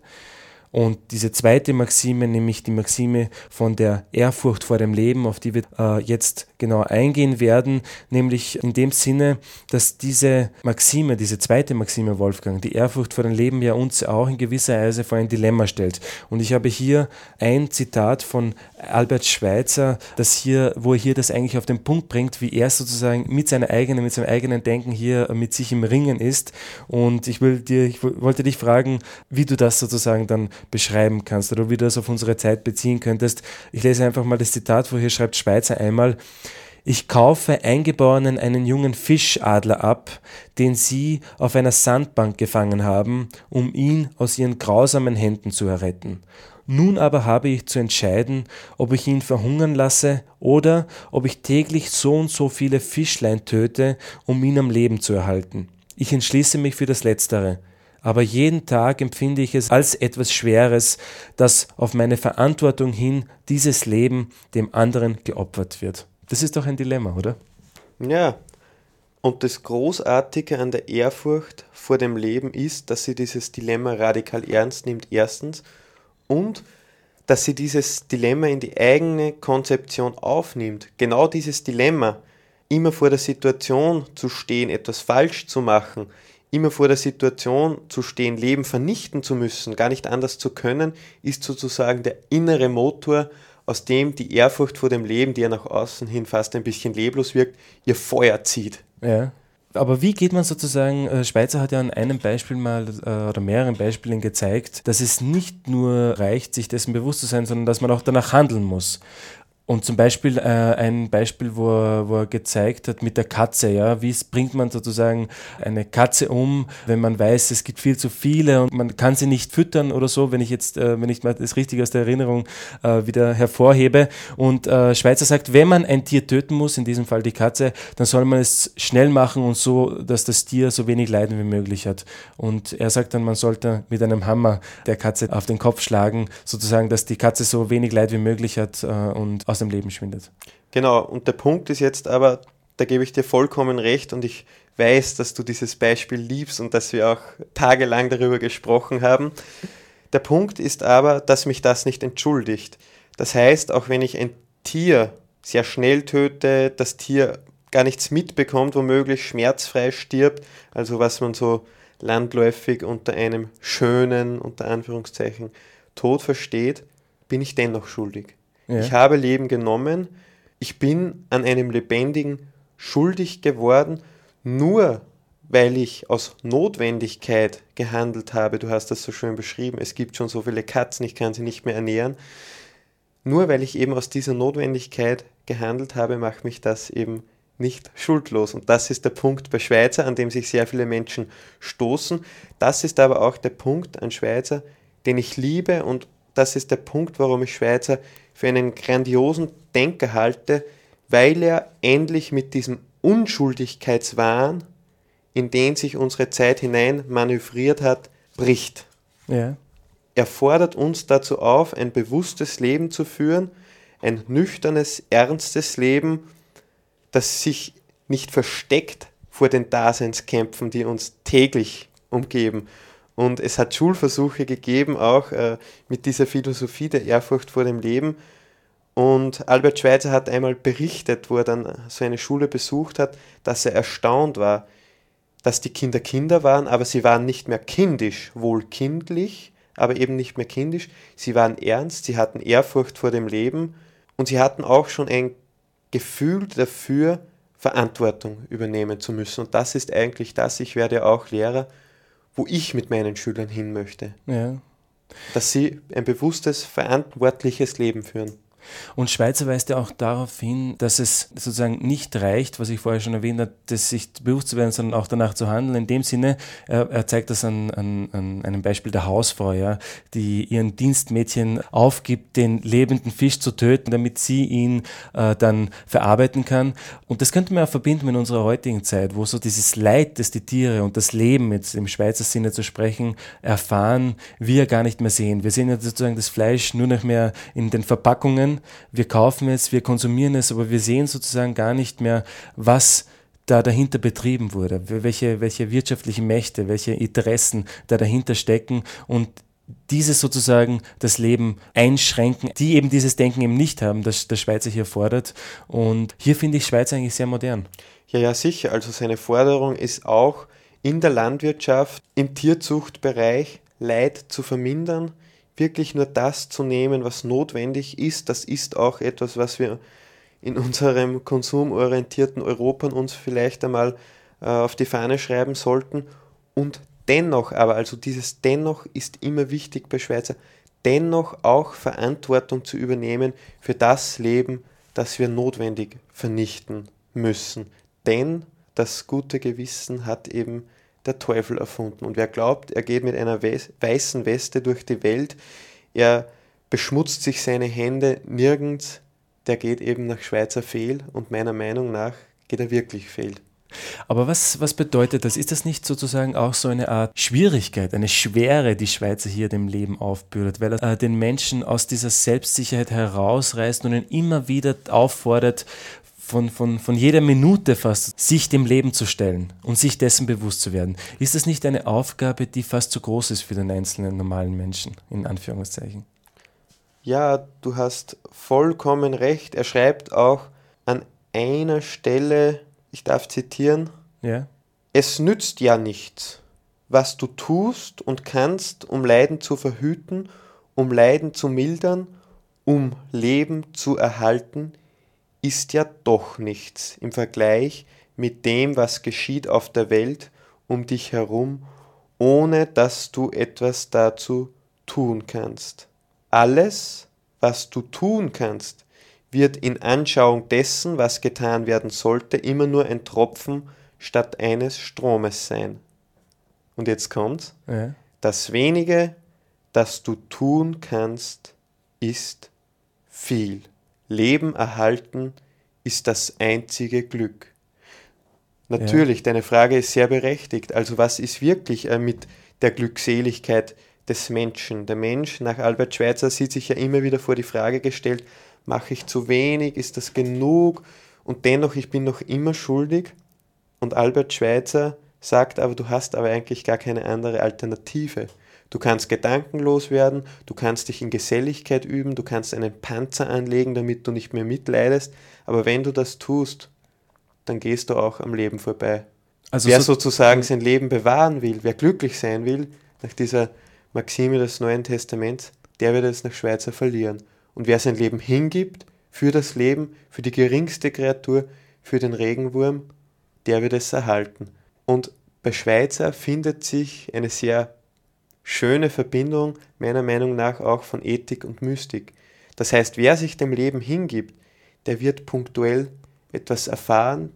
Und diese zweite Maxime, nämlich die Maxime von der Ehrfurcht vor dem Leben, auf die wir äh, jetzt genau eingehen werden, nämlich in dem Sinne, dass diese Maxime, diese zweite Maxime, Wolfgang, die Ehrfurcht vor dem Leben ja uns auch in gewisser Weise vor ein Dilemma stellt. Und ich habe hier ein Zitat von Albert Schweitzer, das hier, wo er hier das eigentlich auf den Punkt bringt, wie er sozusagen mit seiner eigenen, mit seinem eigenen Denken hier mit sich im Ringen ist. Und ich will dir, ich wollte dich fragen, wie du das sozusagen dann beschreiben kannst oder wie du das auf unsere Zeit beziehen könntest. Ich lese einfach mal das Zitat vor, hier schreibt Schweizer einmal, ich kaufe Eingeborenen einen jungen Fischadler ab, den sie auf einer Sandbank gefangen haben, um ihn aus ihren grausamen Händen zu erretten. Nun aber habe ich zu entscheiden, ob ich ihn verhungern lasse oder ob ich täglich so und so viele Fischlein töte, um ihn am Leben zu erhalten. Ich entschließe mich für das Letztere. aber jeden Tag empfinde ich es als etwas Schweres, dass auf meine Verantwortung hin dieses Leben dem anderen geopfert wird. Das ist doch ein Dilemma, oder? Ja, und das Großartige an der Ehrfurcht vor dem Leben ist, dass sie dieses Dilemma radikal ernst nimmt, erstens, und dass sie dieses Dilemma in die eigene Konzeption aufnimmt. Genau dieses Dilemma, immer vor der Situation zu stehen, etwas falsch zu machen, immer vor der Situation zu stehen, Leben vernichten zu müssen, gar nicht anders zu können, ist sozusagen der innere Motor, aus dem die Ehrfurcht vor dem Leben, die ja nach außen hin fast ein bisschen leblos wirkt, ihr Feuer zieht. Ja. Aber wie geht man sozusagen, äh, Schweizer hat ja an einem Beispiel mal äh, oder mehreren Beispielen gezeigt, dass es nicht nur reicht, sich dessen bewusst zu sein, sondern dass man auch danach handeln muss. Und zum Beispiel äh, ein Beispiel, wo er, wo er gezeigt hat mit der Katze, ja, wie bringt man sozusagen eine Katze um, wenn man weiß, es gibt viel zu viele und man kann sie nicht füttern oder so, wenn ich jetzt, äh, wenn ich mal das richtig aus der Erinnerung äh, wieder hervorhebe. Und äh, Schweizer sagt, wenn man ein Tier töten muss, in diesem Fall die Katze, dann soll man es schnell machen und so, dass das Tier so wenig Leiden wie möglich hat. Und er sagt dann, man sollte mit einem Hammer der Katze auf den Kopf schlagen, sozusagen, dass die Katze so wenig Leid wie möglich hat äh, und aus dem Leben schwindet. Genau, und der Punkt ist jetzt aber, da gebe ich dir vollkommen recht und ich weiß, dass du dieses Beispiel liebst und dass wir auch tagelang darüber gesprochen haben. Der Punkt ist aber, dass mich das nicht entschuldigt. Das heißt, auch wenn ich ein Tier sehr schnell töte, das Tier gar nichts mitbekommt, womöglich schmerzfrei stirbt, also was man so landläufig unter einem schönen, unter Anführungszeichen, Tod versteht, bin ich dennoch schuldig. Ja. Ich habe Leben genommen. Ich bin an einem Lebendigen schuldig geworden, nur weil ich aus Notwendigkeit gehandelt habe. Du hast das so schön beschrieben. Es gibt schon so viele Katzen, ich kann sie nicht mehr ernähren. Nur weil ich eben aus dieser Notwendigkeit gehandelt habe, macht mich das eben nicht schuldlos. Und das ist der Punkt bei Schweizer, an dem sich sehr viele Menschen stoßen. Das ist aber auch der Punkt an Schweizer, den ich liebe und das ist der Punkt, warum ich Schweizer für einen grandiosen Denker halte, weil er endlich mit diesem Unschuldigkeitswahn, in den sich unsere Zeit hinein manövriert hat, bricht. Ja. Er fordert uns dazu auf, ein bewusstes Leben zu führen, ein nüchternes, ernstes Leben, das sich nicht versteckt vor den Daseinskämpfen, die uns täglich umgeben. Und es hat Schulversuche gegeben, auch äh, mit dieser Philosophie der Ehrfurcht vor dem Leben. Und Albert Schweitzer hat einmal berichtet, wo er dann so eine Schule besucht hat, dass er erstaunt war, dass die Kinder Kinder waren, aber sie waren nicht mehr kindisch, wohl kindlich, aber eben nicht mehr kindisch. Sie waren ernst, sie hatten Ehrfurcht vor dem Leben und sie hatten auch schon ein Gefühl dafür, Verantwortung übernehmen zu müssen. Und das ist eigentlich das, ich werde auch Lehrer, wo ich mit meinen Schülern hin möchte. Ja. Dass sie ein bewusstes, verantwortliches Leben führen. Und Schweizer weist ja auch darauf hin, dass es sozusagen nicht reicht, was ich vorher schon erwähnt habe, sich bewusst zu werden, sondern auch danach zu handeln. In dem Sinne, er, er zeigt das an, an, an, einem Beispiel der Hausfrau, ja, die ihren Dienstmädchen aufgibt, den lebenden Fisch zu töten, damit sie ihn äh, dann verarbeiten kann. Und das könnte man auch verbinden mit unserer heutigen Zeit, wo so dieses Leid, das die Tiere und das Leben, jetzt im Schweizer Sinne zu sprechen, erfahren, wir gar nicht mehr sehen. Wir sehen ja sozusagen das Fleisch nur noch mehr in den Verpackungen wir kaufen es, wir konsumieren es, aber wir sehen sozusagen gar nicht mehr, was da dahinter betrieben wurde, welche, welche wirtschaftlichen Mächte, welche Interessen da dahinter stecken und dieses sozusagen das Leben einschränken, die eben dieses Denken eben nicht haben, das der Schweizer hier fordert. Und hier finde ich Schweiz eigentlich sehr modern. Ja, ja, sicher. Also seine Forderung ist auch in der Landwirtschaft, im Tierzuchtbereich Leid zu vermindern, wirklich nur das zu nehmen, was notwendig ist. Das ist auch etwas, was wir in unserem konsumorientierten Europa uns vielleicht einmal äh, auf die Fahne schreiben sollten. Und dennoch, aber also dieses dennoch ist immer wichtig bei Schweizer, dennoch auch Verantwortung zu übernehmen für das Leben, das wir notwendig vernichten müssen. Denn das gute Gewissen hat eben der Teufel erfunden. Und wer glaubt, er geht mit einer weißen Weste durch die Welt, er beschmutzt sich seine Hände nirgends, der geht eben nach Schweizer fehl und meiner Meinung nach geht er wirklich fehl. Aber was, was bedeutet das? Ist das nicht sozusagen auch so eine Art Schwierigkeit, eine Schwere, die Schweizer hier dem Leben aufbürdet, weil er äh, den Menschen aus dieser Selbstsicherheit herausreißt und ihn immer wieder auffordert, von, von, von jeder Minute fast, sich dem Leben zu stellen und sich dessen bewusst zu werden. Ist das nicht eine Aufgabe, die fast zu groß ist für den einzelnen normalen Menschen, in Anführungszeichen? Ja, du hast vollkommen recht. Er schreibt auch an einer Stelle, ich darf zitieren, ja. es nützt ja nichts, was du tust und kannst, um Leiden zu verhüten, um Leiden zu mildern, um Leben zu erhalten, ist ja doch nichts im Vergleich mit dem, was geschieht auf der Welt um dich herum, ohne dass du etwas dazu tun kannst. Alles, was du tun kannst, wird in Anschauung dessen, was getan werden sollte, immer nur ein Tropfen statt eines Stromes sein. Und jetzt kommt's. Ja. Das wenige, das du tun kannst, ist viel. Leben erhalten ist das einzige Glück. Natürlich, ja. deine Frage ist sehr berechtigt. Also was ist wirklich äh, mit der Glückseligkeit des Menschen? Der Mensch nach Albert Schweitzer sieht sich ja immer wieder vor die Frage gestellt, mache ich zu wenig, ist das genug? Und dennoch, ich bin noch immer schuldig. Und Albert Schweitzer sagt aber, du hast aber eigentlich gar keine andere Alternative. Du kannst gedankenlos werden, du kannst dich in Geselligkeit üben, du kannst einen Panzer anlegen, damit du nicht mehr mitleidest, aber wenn du das tust, dann gehst du auch am Leben vorbei. Also wer so sozusagen sein Leben bewahren will, wer glücklich sein will, nach dieser Maxime des Neuen Testaments, der wird es nach Schweizer verlieren. Und wer sein Leben hingibt für das Leben, für die geringste Kreatur, für den Regenwurm, der wird es erhalten. Und bei Schweizer findet sich eine sehr schöne Verbindung meiner Meinung nach auch von Ethik und Mystik. Das heißt, wer sich dem Leben hingibt, der wird punktuell etwas erfahren,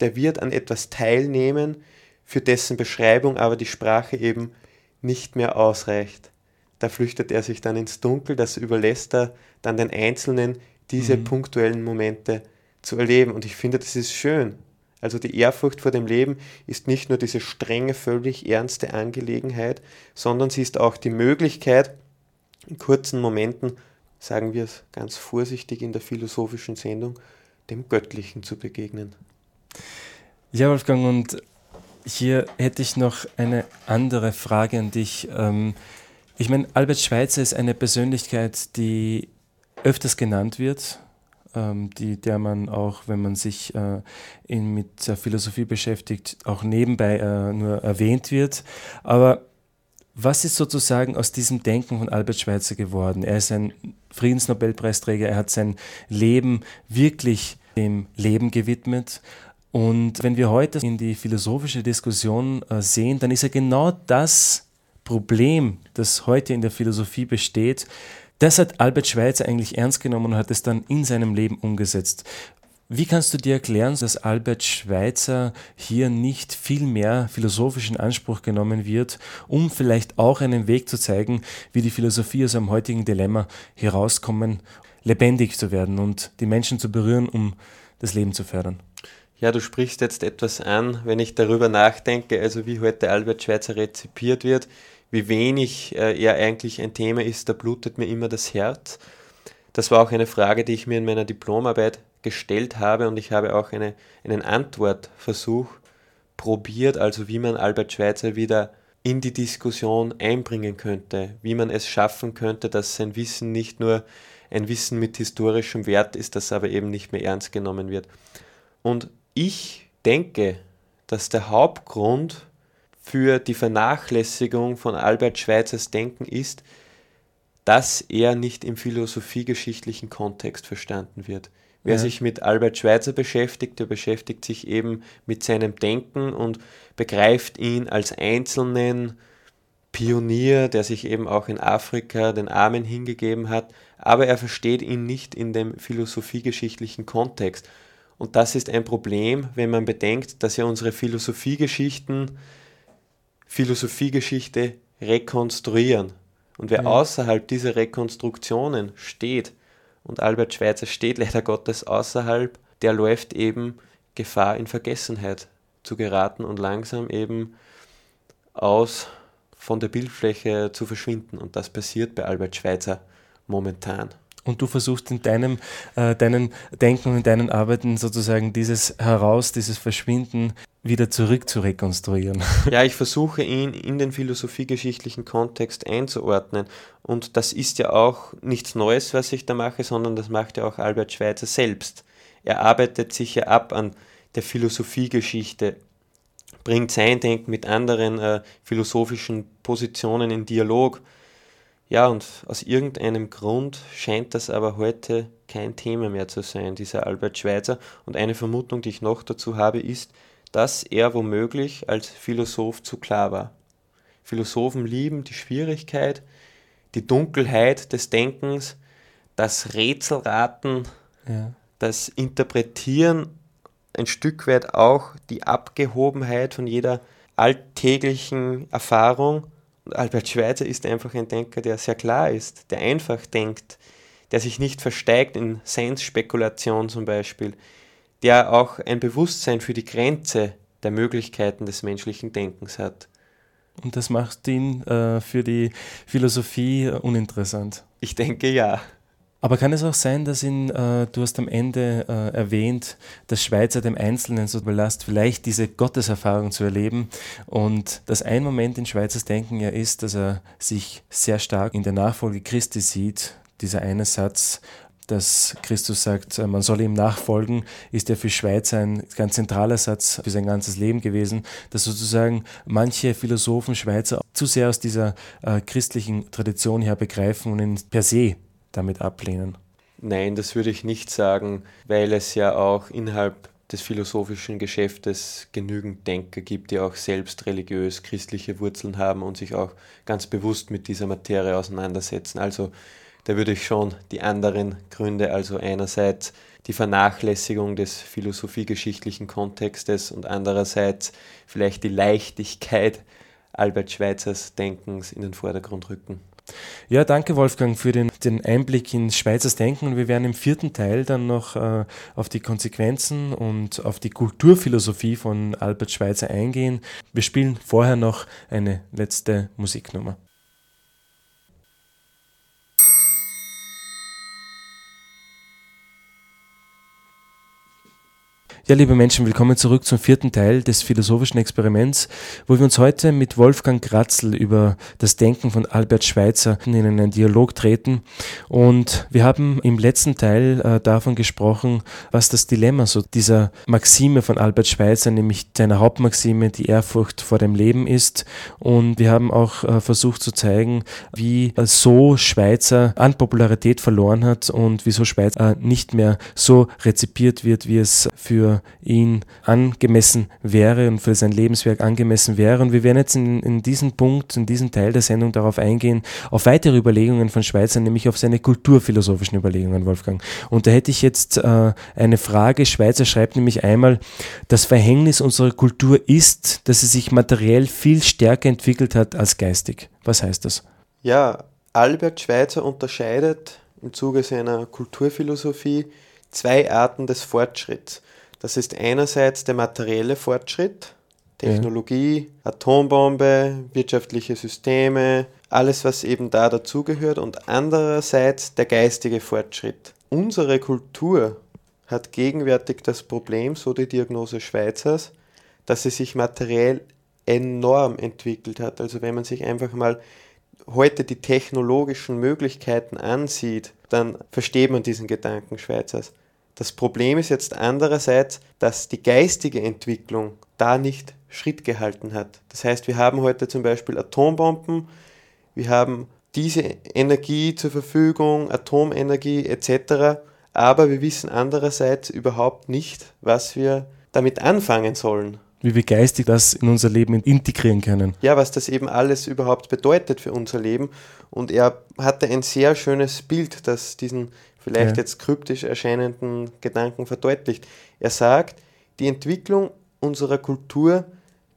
der wird an etwas teilnehmen, für dessen Beschreibung aber die Sprache eben nicht mehr ausreicht. Da flüchtet er sich dann ins Dunkel, das überlässt er dann den Einzelnen, diese mhm. punktuellen Momente zu erleben. Und ich finde, das ist schön. Also die Ehrfurcht vor dem Leben ist nicht nur diese strenge, völlig ernste Angelegenheit, sondern sie ist auch die Möglichkeit, in kurzen Momenten, sagen wir es ganz vorsichtig in der philosophischen Sendung, dem Göttlichen zu begegnen. Ja, Wolfgang, und hier hätte ich noch eine andere Frage an dich. Ähm, ich meine, Albert Schweitzer ist eine Persönlichkeit, die öfters genannt wird die, der man auch, wenn man sich äh, in, mit der Philosophie beschäftigt, auch nebenbei äh, nur erwähnt wird. Aber was ist sozusagen aus diesem Denken von Albert Schweitzer geworden? Er ist ein Friedensnobelpreisträger, er hat sein Leben wirklich dem Leben gewidmet. Und wenn wir heute in die philosophische Diskussion äh, sehen, dann ist ja genau das Problem, das heute in der Philosophie besteht, das hat Albert Schweitzer eigentlich ernst genommen und hat es dann in seinem Leben umgesetzt. Wie kannst du dir erklären, dass Albert Schweitzer hier nicht viel mehr philosophischen Anspruch genommen wird, um vielleicht auch einen Weg zu zeigen, wie die Philosophie aus einem heutigen Dilemma herauskommen, lebendig zu werden und die Menschen zu berühren, um das Leben zu fördern? Ja, du sprichst jetzt etwas an, wenn ich darüber nachdenke, also wie heute Albert Schweitzer rezipiert wird wie wenig äh, er eigentlich ein Thema ist, da blutet mir immer das Herz. Das war auch eine Frage, die ich mir in meiner Diplomarbeit gestellt habe und ich habe auch eine, einen Antwortversuch probiert, also wie man Albert Schweitzer wieder in die Diskussion einbringen könnte, wie man es schaffen könnte, dass sein Wissen nicht nur ein Wissen mit historischem Wert ist, das aber eben nicht mehr ernst genommen wird. Und ich denke, dass der Hauptgrund für die Vernachlässigung von Albert Schweitzers Denken ist, dass er nicht im philosophiegeschichtlichen Kontext verstanden wird. Wer ja. sich mit Albert Schweitzer beschäftigt, der beschäftigt sich eben mit seinem Denken und begreift ihn als einzelnen Pionier, der sich eben auch in Afrika den Armen hingegeben hat, aber er versteht ihn nicht in dem philosophiegeschichtlichen Kontext. Und das ist ein Problem, wenn man bedenkt, dass ja unsere Philosophiegeschichten Philosophiegeschichte rekonstruieren. Und wer ja. außerhalb dieser Rekonstruktionen steht, und Albert Schweitzer steht leider Gottes außerhalb, der läuft eben Gefahr in Vergessenheit zu geraten und langsam eben aus von der Bildfläche zu verschwinden. Und das passiert bei Albert Schweitzer momentan. Und du versuchst in deinem, äh, deinen Denken und in deinen Arbeiten sozusagen dieses Heraus, dieses Verschwinden wieder zurück zu rekonstruieren. Ja, ich versuche ihn in den philosophiegeschichtlichen Kontext einzuordnen. Und das ist ja auch nichts Neues, was ich da mache, sondern das macht ja auch Albert Schweitzer selbst. Er arbeitet sich ja ab an der Philosophiegeschichte, bringt sein Denken mit anderen äh, philosophischen Positionen in Dialog. Ja, und aus irgendeinem Grund scheint das aber heute kein Thema mehr zu sein, dieser Albert Schweitzer. Und eine Vermutung, die ich noch dazu habe, ist, dass er womöglich als Philosoph zu klar war. Philosophen lieben die Schwierigkeit, die Dunkelheit des Denkens, das Rätselraten, ja. das Interpretieren, ein Stück weit auch die Abgehobenheit von jeder alltäglichen Erfahrung. Und Albert Schweitzer ist einfach ein Denker, der sehr klar ist, der einfach denkt, der sich nicht versteigt in Science-Spekulation zum Beispiel, der auch ein Bewusstsein für die Grenze der Möglichkeiten des menschlichen Denkens hat. Und das macht ihn äh, für die Philosophie uninteressant. Ich denke ja. Aber kann es auch sein, dass ihn, äh, du hast am Ende äh, erwähnt, dass Schweizer dem Einzelnen so belastet, vielleicht diese Gotteserfahrung zu erleben und dass ein Moment in Schweizers Denken ja ist, dass er sich sehr stark in der Nachfolge Christi sieht, dieser eine Satz, dass Christus sagt, äh, man soll ihm nachfolgen, ist ja für Schweizer ein ganz zentraler Satz für sein ganzes Leben gewesen, dass sozusagen manche Philosophen Schweizer zu sehr aus dieser äh, christlichen Tradition her begreifen und ihn per se damit ablehnen. Nein, das würde ich nicht sagen, weil es ja auch innerhalb des philosophischen Geschäftes genügend Denker gibt, die auch selbst religiös christliche Wurzeln haben und sich auch ganz bewusst mit dieser Materie auseinandersetzen. Also da würde ich schon die anderen Gründe, also einerseits die Vernachlässigung des philosophiegeschichtlichen Kontextes und andererseits vielleicht die Leichtigkeit Albert Schweitzers Denkens in den Vordergrund rücken. Ja, danke Wolfgang für den, den Einblick ins Schweizers Denken und wir werden im vierten Teil dann noch äh, auf die Konsequenzen und auf die Kulturphilosophie von Albert Schweitzer eingehen. Wir spielen vorher noch eine letzte Musiknummer. Ja, liebe Menschen, willkommen zurück zum vierten Teil des philosophischen Experiments, wo wir uns heute mit Wolfgang Kratzl über das Denken von Albert Schweitzer in einen Dialog treten. Und wir haben im letzten Teil äh, davon gesprochen, was das Dilemma so dieser Maxime von Albert Schweitzer, nämlich seiner Hauptmaxime, die Ehrfurcht vor dem Leben ist. Und wir haben auch äh, versucht zu zeigen, wie äh, so Schweitzer an Popularität verloren hat und wieso Schweizer äh, nicht mehr so rezipiert wird, wie es für ihn angemessen wäre und für sein Lebenswerk angemessen wäre. Und wir werden jetzt in, in diesem Punkt, in diesem Teil der Sendung darauf eingehen, auf weitere Überlegungen von Schweizer, nämlich auf seine kulturphilosophischen Überlegungen, Wolfgang. Und da hätte ich jetzt äh, eine Frage. Schweizer schreibt nämlich einmal, das Verhängnis unserer Kultur ist, dass sie sich materiell viel stärker entwickelt hat als geistig. Was heißt das? Ja, Albert Schweitzer unterscheidet im Zuge seiner Kulturphilosophie zwei Arten des Fortschritts. Das ist einerseits der materielle Fortschritt, Technologie, ja. Atombombe, wirtschaftliche Systeme, alles, was eben da dazugehört, und andererseits der geistige Fortschritt. Unsere Kultur hat gegenwärtig das Problem, so die Diagnose Schweizers, dass sie sich materiell enorm entwickelt hat. Also wenn man sich einfach mal heute die technologischen Möglichkeiten ansieht, dann versteht man diesen Gedanken Schweizers. Das Problem ist jetzt andererseits, dass die geistige Entwicklung da nicht Schritt gehalten hat. Das heißt, wir haben heute zum Beispiel Atombomben, wir haben diese Energie zur Verfügung, Atomenergie etc., aber wir wissen andererseits überhaupt nicht, was wir damit anfangen sollen. Wie wir geistig das in unser Leben integrieren können. Ja, was das eben alles überhaupt bedeutet für unser Leben. Und er hatte ein sehr schönes Bild, das diesen vielleicht ja. jetzt kryptisch erscheinenden Gedanken verdeutlicht. Er sagt, die Entwicklung unserer Kultur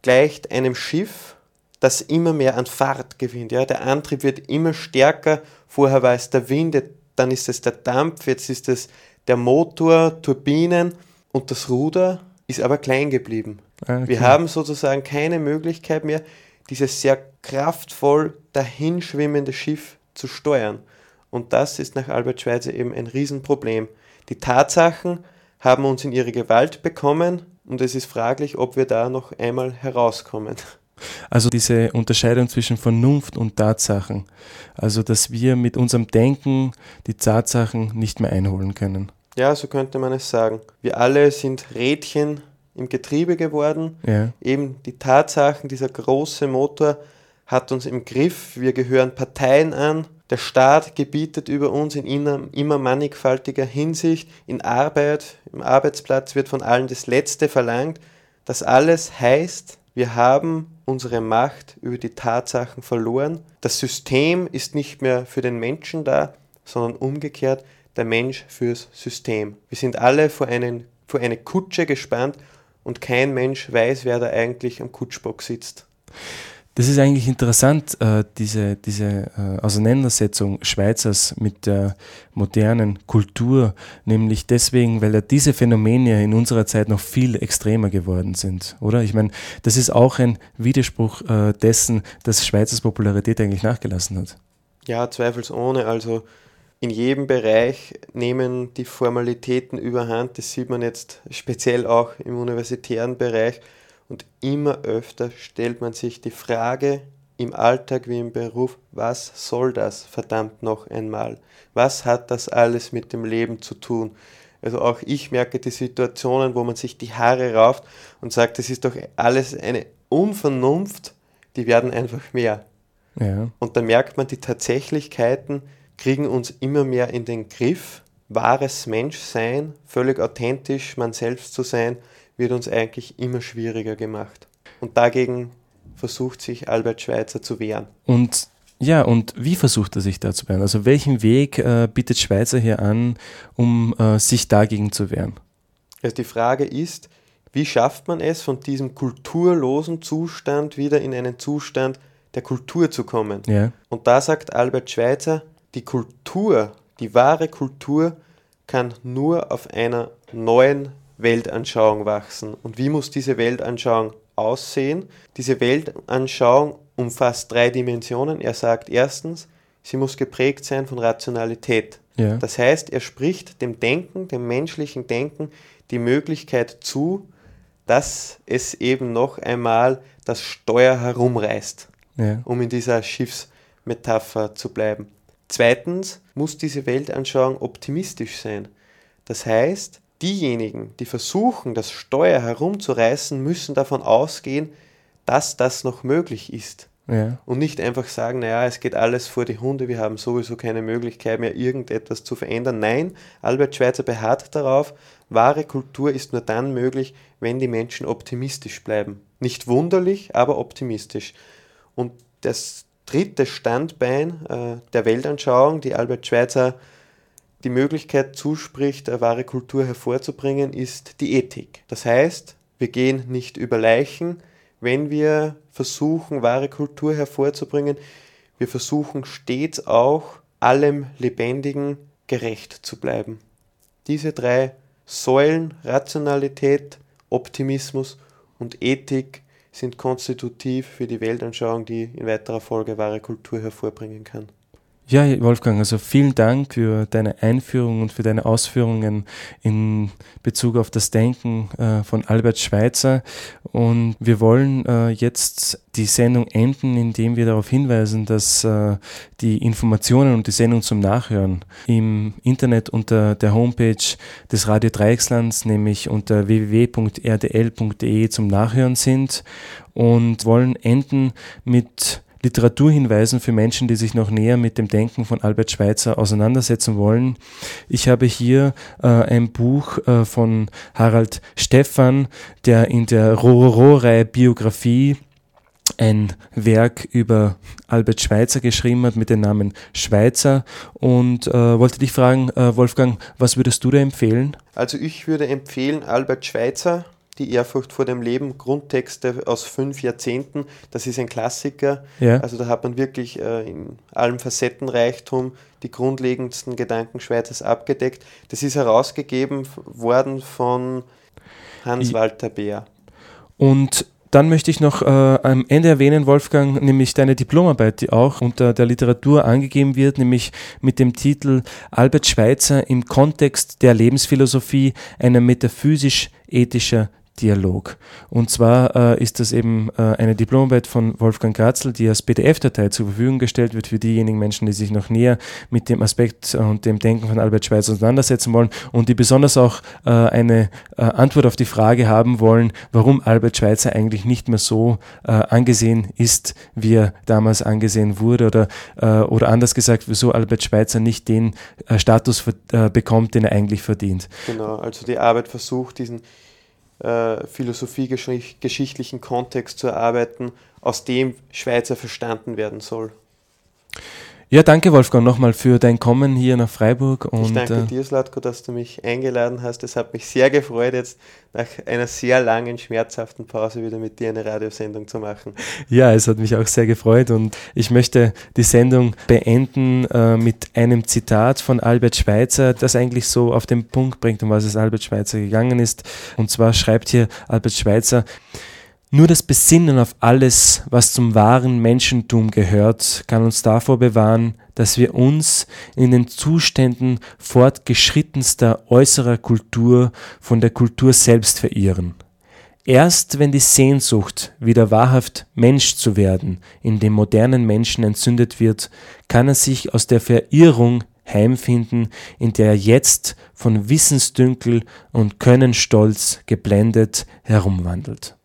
gleicht einem Schiff, das immer mehr an Fahrt gewinnt. Ja? Der Antrieb wird immer stärker. Vorher war es der Wind, dann ist es der Dampf, jetzt ist es der Motor, Turbinen und das Ruder ist aber klein geblieben. Ah, okay. Wir haben sozusagen keine Möglichkeit mehr, dieses sehr kraftvoll dahinschwimmende Schiff zu steuern. Und das ist nach Albert Schweitzer eben ein Riesenproblem. Die Tatsachen haben uns in ihre Gewalt bekommen und es ist fraglich, ob wir da noch einmal herauskommen. Also diese Unterscheidung zwischen Vernunft und Tatsachen. Also dass wir mit unserem Denken die Tatsachen nicht mehr einholen können. Ja, so könnte man es sagen. Wir alle sind Rädchen im Getriebe geworden. Ja. Eben die Tatsachen, dieser große Motor hat uns im Griff. Wir gehören Parteien an. Der Staat gebietet über uns in immer mannigfaltiger Hinsicht. In Arbeit, im Arbeitsplatz wird von allen das Letzte verlangt. Das alles heißt, wir haben unsere Macht über die Tatsachen verloren. Das System ist nicht mehr für den Menschen da, sondern umgekehrt der Mensch fürs System. Wir sind alle vor, einen, vor eine Kutsche gespannt und kein Mensch weiß, wer da eigentlich am Kutschbock sitzt. Das ist eigentlich interessant, äh, diese, diese äh, Auseinandersetzung Schweizers mit der modernen Kultur, nämlich deswegen, weil ja diese Phänomene in unserer Zeit noch viel extremer geworden sind, oder? Ich meine, das ist auch ein Widerspruch äh, dessen, dass Schweizers Popularität eigentlich nachgelassen hat. Ja, zweifelsohne. Also in jedem Bereich nehmen die Formalitäten überhand. Das sieht man jetzt speziell auch im universitären Bereich. Und immer öfter stellt man sich die Frage im Alltag wie im Beruf, was soll das verdammt noch einmal? Was hat das alles mit dem Leben zu tun? Also auch ich merke die Situationen, wo man sich die Haare rauft und sagt, das ist doch alles eine Unvernunft, die werden einfach mehr. Ja. Und dann merkt man die Tatsächlichkeiten, kriegen uns immer mehr in den Griff. Wahres Menschsein, völlig authentisch man selbst zu sein, wird uns eigentlich immer schwieriger gemacht. Und dagegen versucht sich Albert Schweitzer zu wehren. Und ja, und wie versucht er sich da zu wehren? Also welchen Weg äh, bietet Schweitzer hier an, um äh, sich dagegen zu wehren? Also die Frage ist, wie schafft man es, von diesem kulturlosen Zustand wieder in einen Zustand der Kultur zu kommen? Ja. Und da sagt Albert Schweitzer, die Kultur, die wahre Kultur kann nur auf einer neuen Weltanschauung wachsen. Und wie muss diese Weltanschauung aussehen? Diese Weltanschauung umfasst drei Dimensionen. Er sagt erstens, sie muss geprägt sein von Rationalität. Ja. Das heißt, er spricht dem Denken, dem menschlichen Denken, die Möglichkeit zu, dass es eben noch einmal das Steuer herumreißt, ja. um in dieser Schiffsmetapher zu bleiben. Zweitens muss diese Weltanschauung optimistisch sein. Das heißt, diejenigen, die versuchen, das Steuer herumzureißen, müssen davon ausgehen, dass das noch möglich ist. Ja. Und nicht einfach sagen, naja, es geht alles vor die Hunde, wir haben sowieso keine Möglichkeit mehr, irgendetwas zu verändern. Nein, Albert Schweitzer beharrt darauf, wahre Kultur ist nur dann möglich, wenn die Menschen optimistisch bleiben. Nicht wunderlich, aber optimistisch. Und das dritte Standbein äh, der Weltanschauung, die Albert Schweitzer die Möglichkeit zuspricht, wahre Kultur hervorzubringen, ist die Ethik. Das heißt, wir gehen nicht über Leichen, wenn wir versuchen, wahre Kultur hervorzubringen. Wir versuchen stets auch, allem Lebendigen gerecht zu bleiben. Diese drei Säulen, Rationalität, Optimismus und Ethik, sind konstitutiv für die Weltanschauung, die in weiterer Folge wahre Kultur hervorbringen kann. Ja, Wolfgang, also vielen Dank für deine Einführung und für deine Ausführungen in Bezug auf das Denken äh, von Albert Schweitzer. Und wir wollen äh, jetzt die Sendung enden, indem wir darauf hinweisen, dass äh, die Informationen und die Sendung zum Nachhören im Internet unter der Homepage des Radio Dreieckslands, nämlich unter www.rdl.de zum Nachhören sind und wollen enden mit Literaturhinweisen für Menschen, die sich noch näher mit dem Denken von Albert Schweitzer auseinandersetzen wollen. Ich habe hier äh, ein Buch äh, von Harald Stephan, der in der Rororo-Reihe Biografie ein Werk über Albert Schweitzer geschrieben hat mit dem Namen Schweitzer und äh, wollte dich fragen, äh, Wolfgang, was würdest du da empfehlen? Also ich würde empfehlen Albert Schweitzer, die Ehrfurcht vor dem Leben, Grundtexte aus fünf Jahrzehnten, das ist ein Klassiker. Ja. Also da hat man wirklich äh, in allem Facettenreichtum die grundlegendsten Gedanken Schweizers abgedeckt. Das ist herausgegeben worden von Hans-Walter Beer. Und dann möchte ich noch äh, am Ende erwähnen, Wolfgang, nämlich deine Diplomarbeit, die auch unter der Literatur angegeben wird, nämlich mit dem Titel Albert Schweitzer im Kontext der Lebensphilosophie, einer metaphysisch-ethischer Dialog. Und zwar äh, ist das eben äh, eine Diplomarbeit von Wolfgang Gratzel, die als PDF-Datei zur Verfügung gestellt wird für diejenigen Menschen, die sich noch näher mit dem Aspekt und dem Denken von Albert Schweitzer auseinandersetzen wollen und die besonders auch äh, eine äh, Antwort auf die Frage haben wollen, warum Albert Schweitzer eigentlich nicht mehr so äh, angesehen ist, wie er damals angesehen wurde oder, äh, oder anders gesagt, wieso Albert Schweitzer nicht den Status bekommt, den er eigentlich verdient. Genau, also die Arbeit versucht, diesen äh, philosophiegeschichtlichen Kontext zu erarbeiten, aus dem Schweizer verstanden werden soll. Ja, danke Wolfgang nochmal für dein Kommen hier nach Freiburg. Und, ich danke äh, dir, Slatko, dass du mich eingeladen hast. Es hat mich sehr gefreut, jetzt nach einer sehr langen, schmerzhaften Pause wieder mit dir eine Radiosendung zu machen. Ja, es hat mich auch sehr gefreut und ich möchte die Sendung beenden äh, mit einem Zitat von Albert Schweitzer, das eigentlich so auf den Punkt bringt, um was es Albert Schweitzer gegangen ist. Und zwar schreibt hier Albert Schweitzer, nur das Besinnen auf alles, was zum wahren Menschentum gehört, kann uns davor bewahren, dass wir uns in den Zuständen fortgeschrittenster äußerer Kultur von der Kultur selbst verirren. Erst wenn die Sehnsucht, wieder wahrhaft Mensch zu werden, in dem modernen Menschen entzündet wird, kann er sich aus der Verirrung heimfinden, in der er jetzt von Wissensdünkel und Könnenstolz geblendet herumwandelt.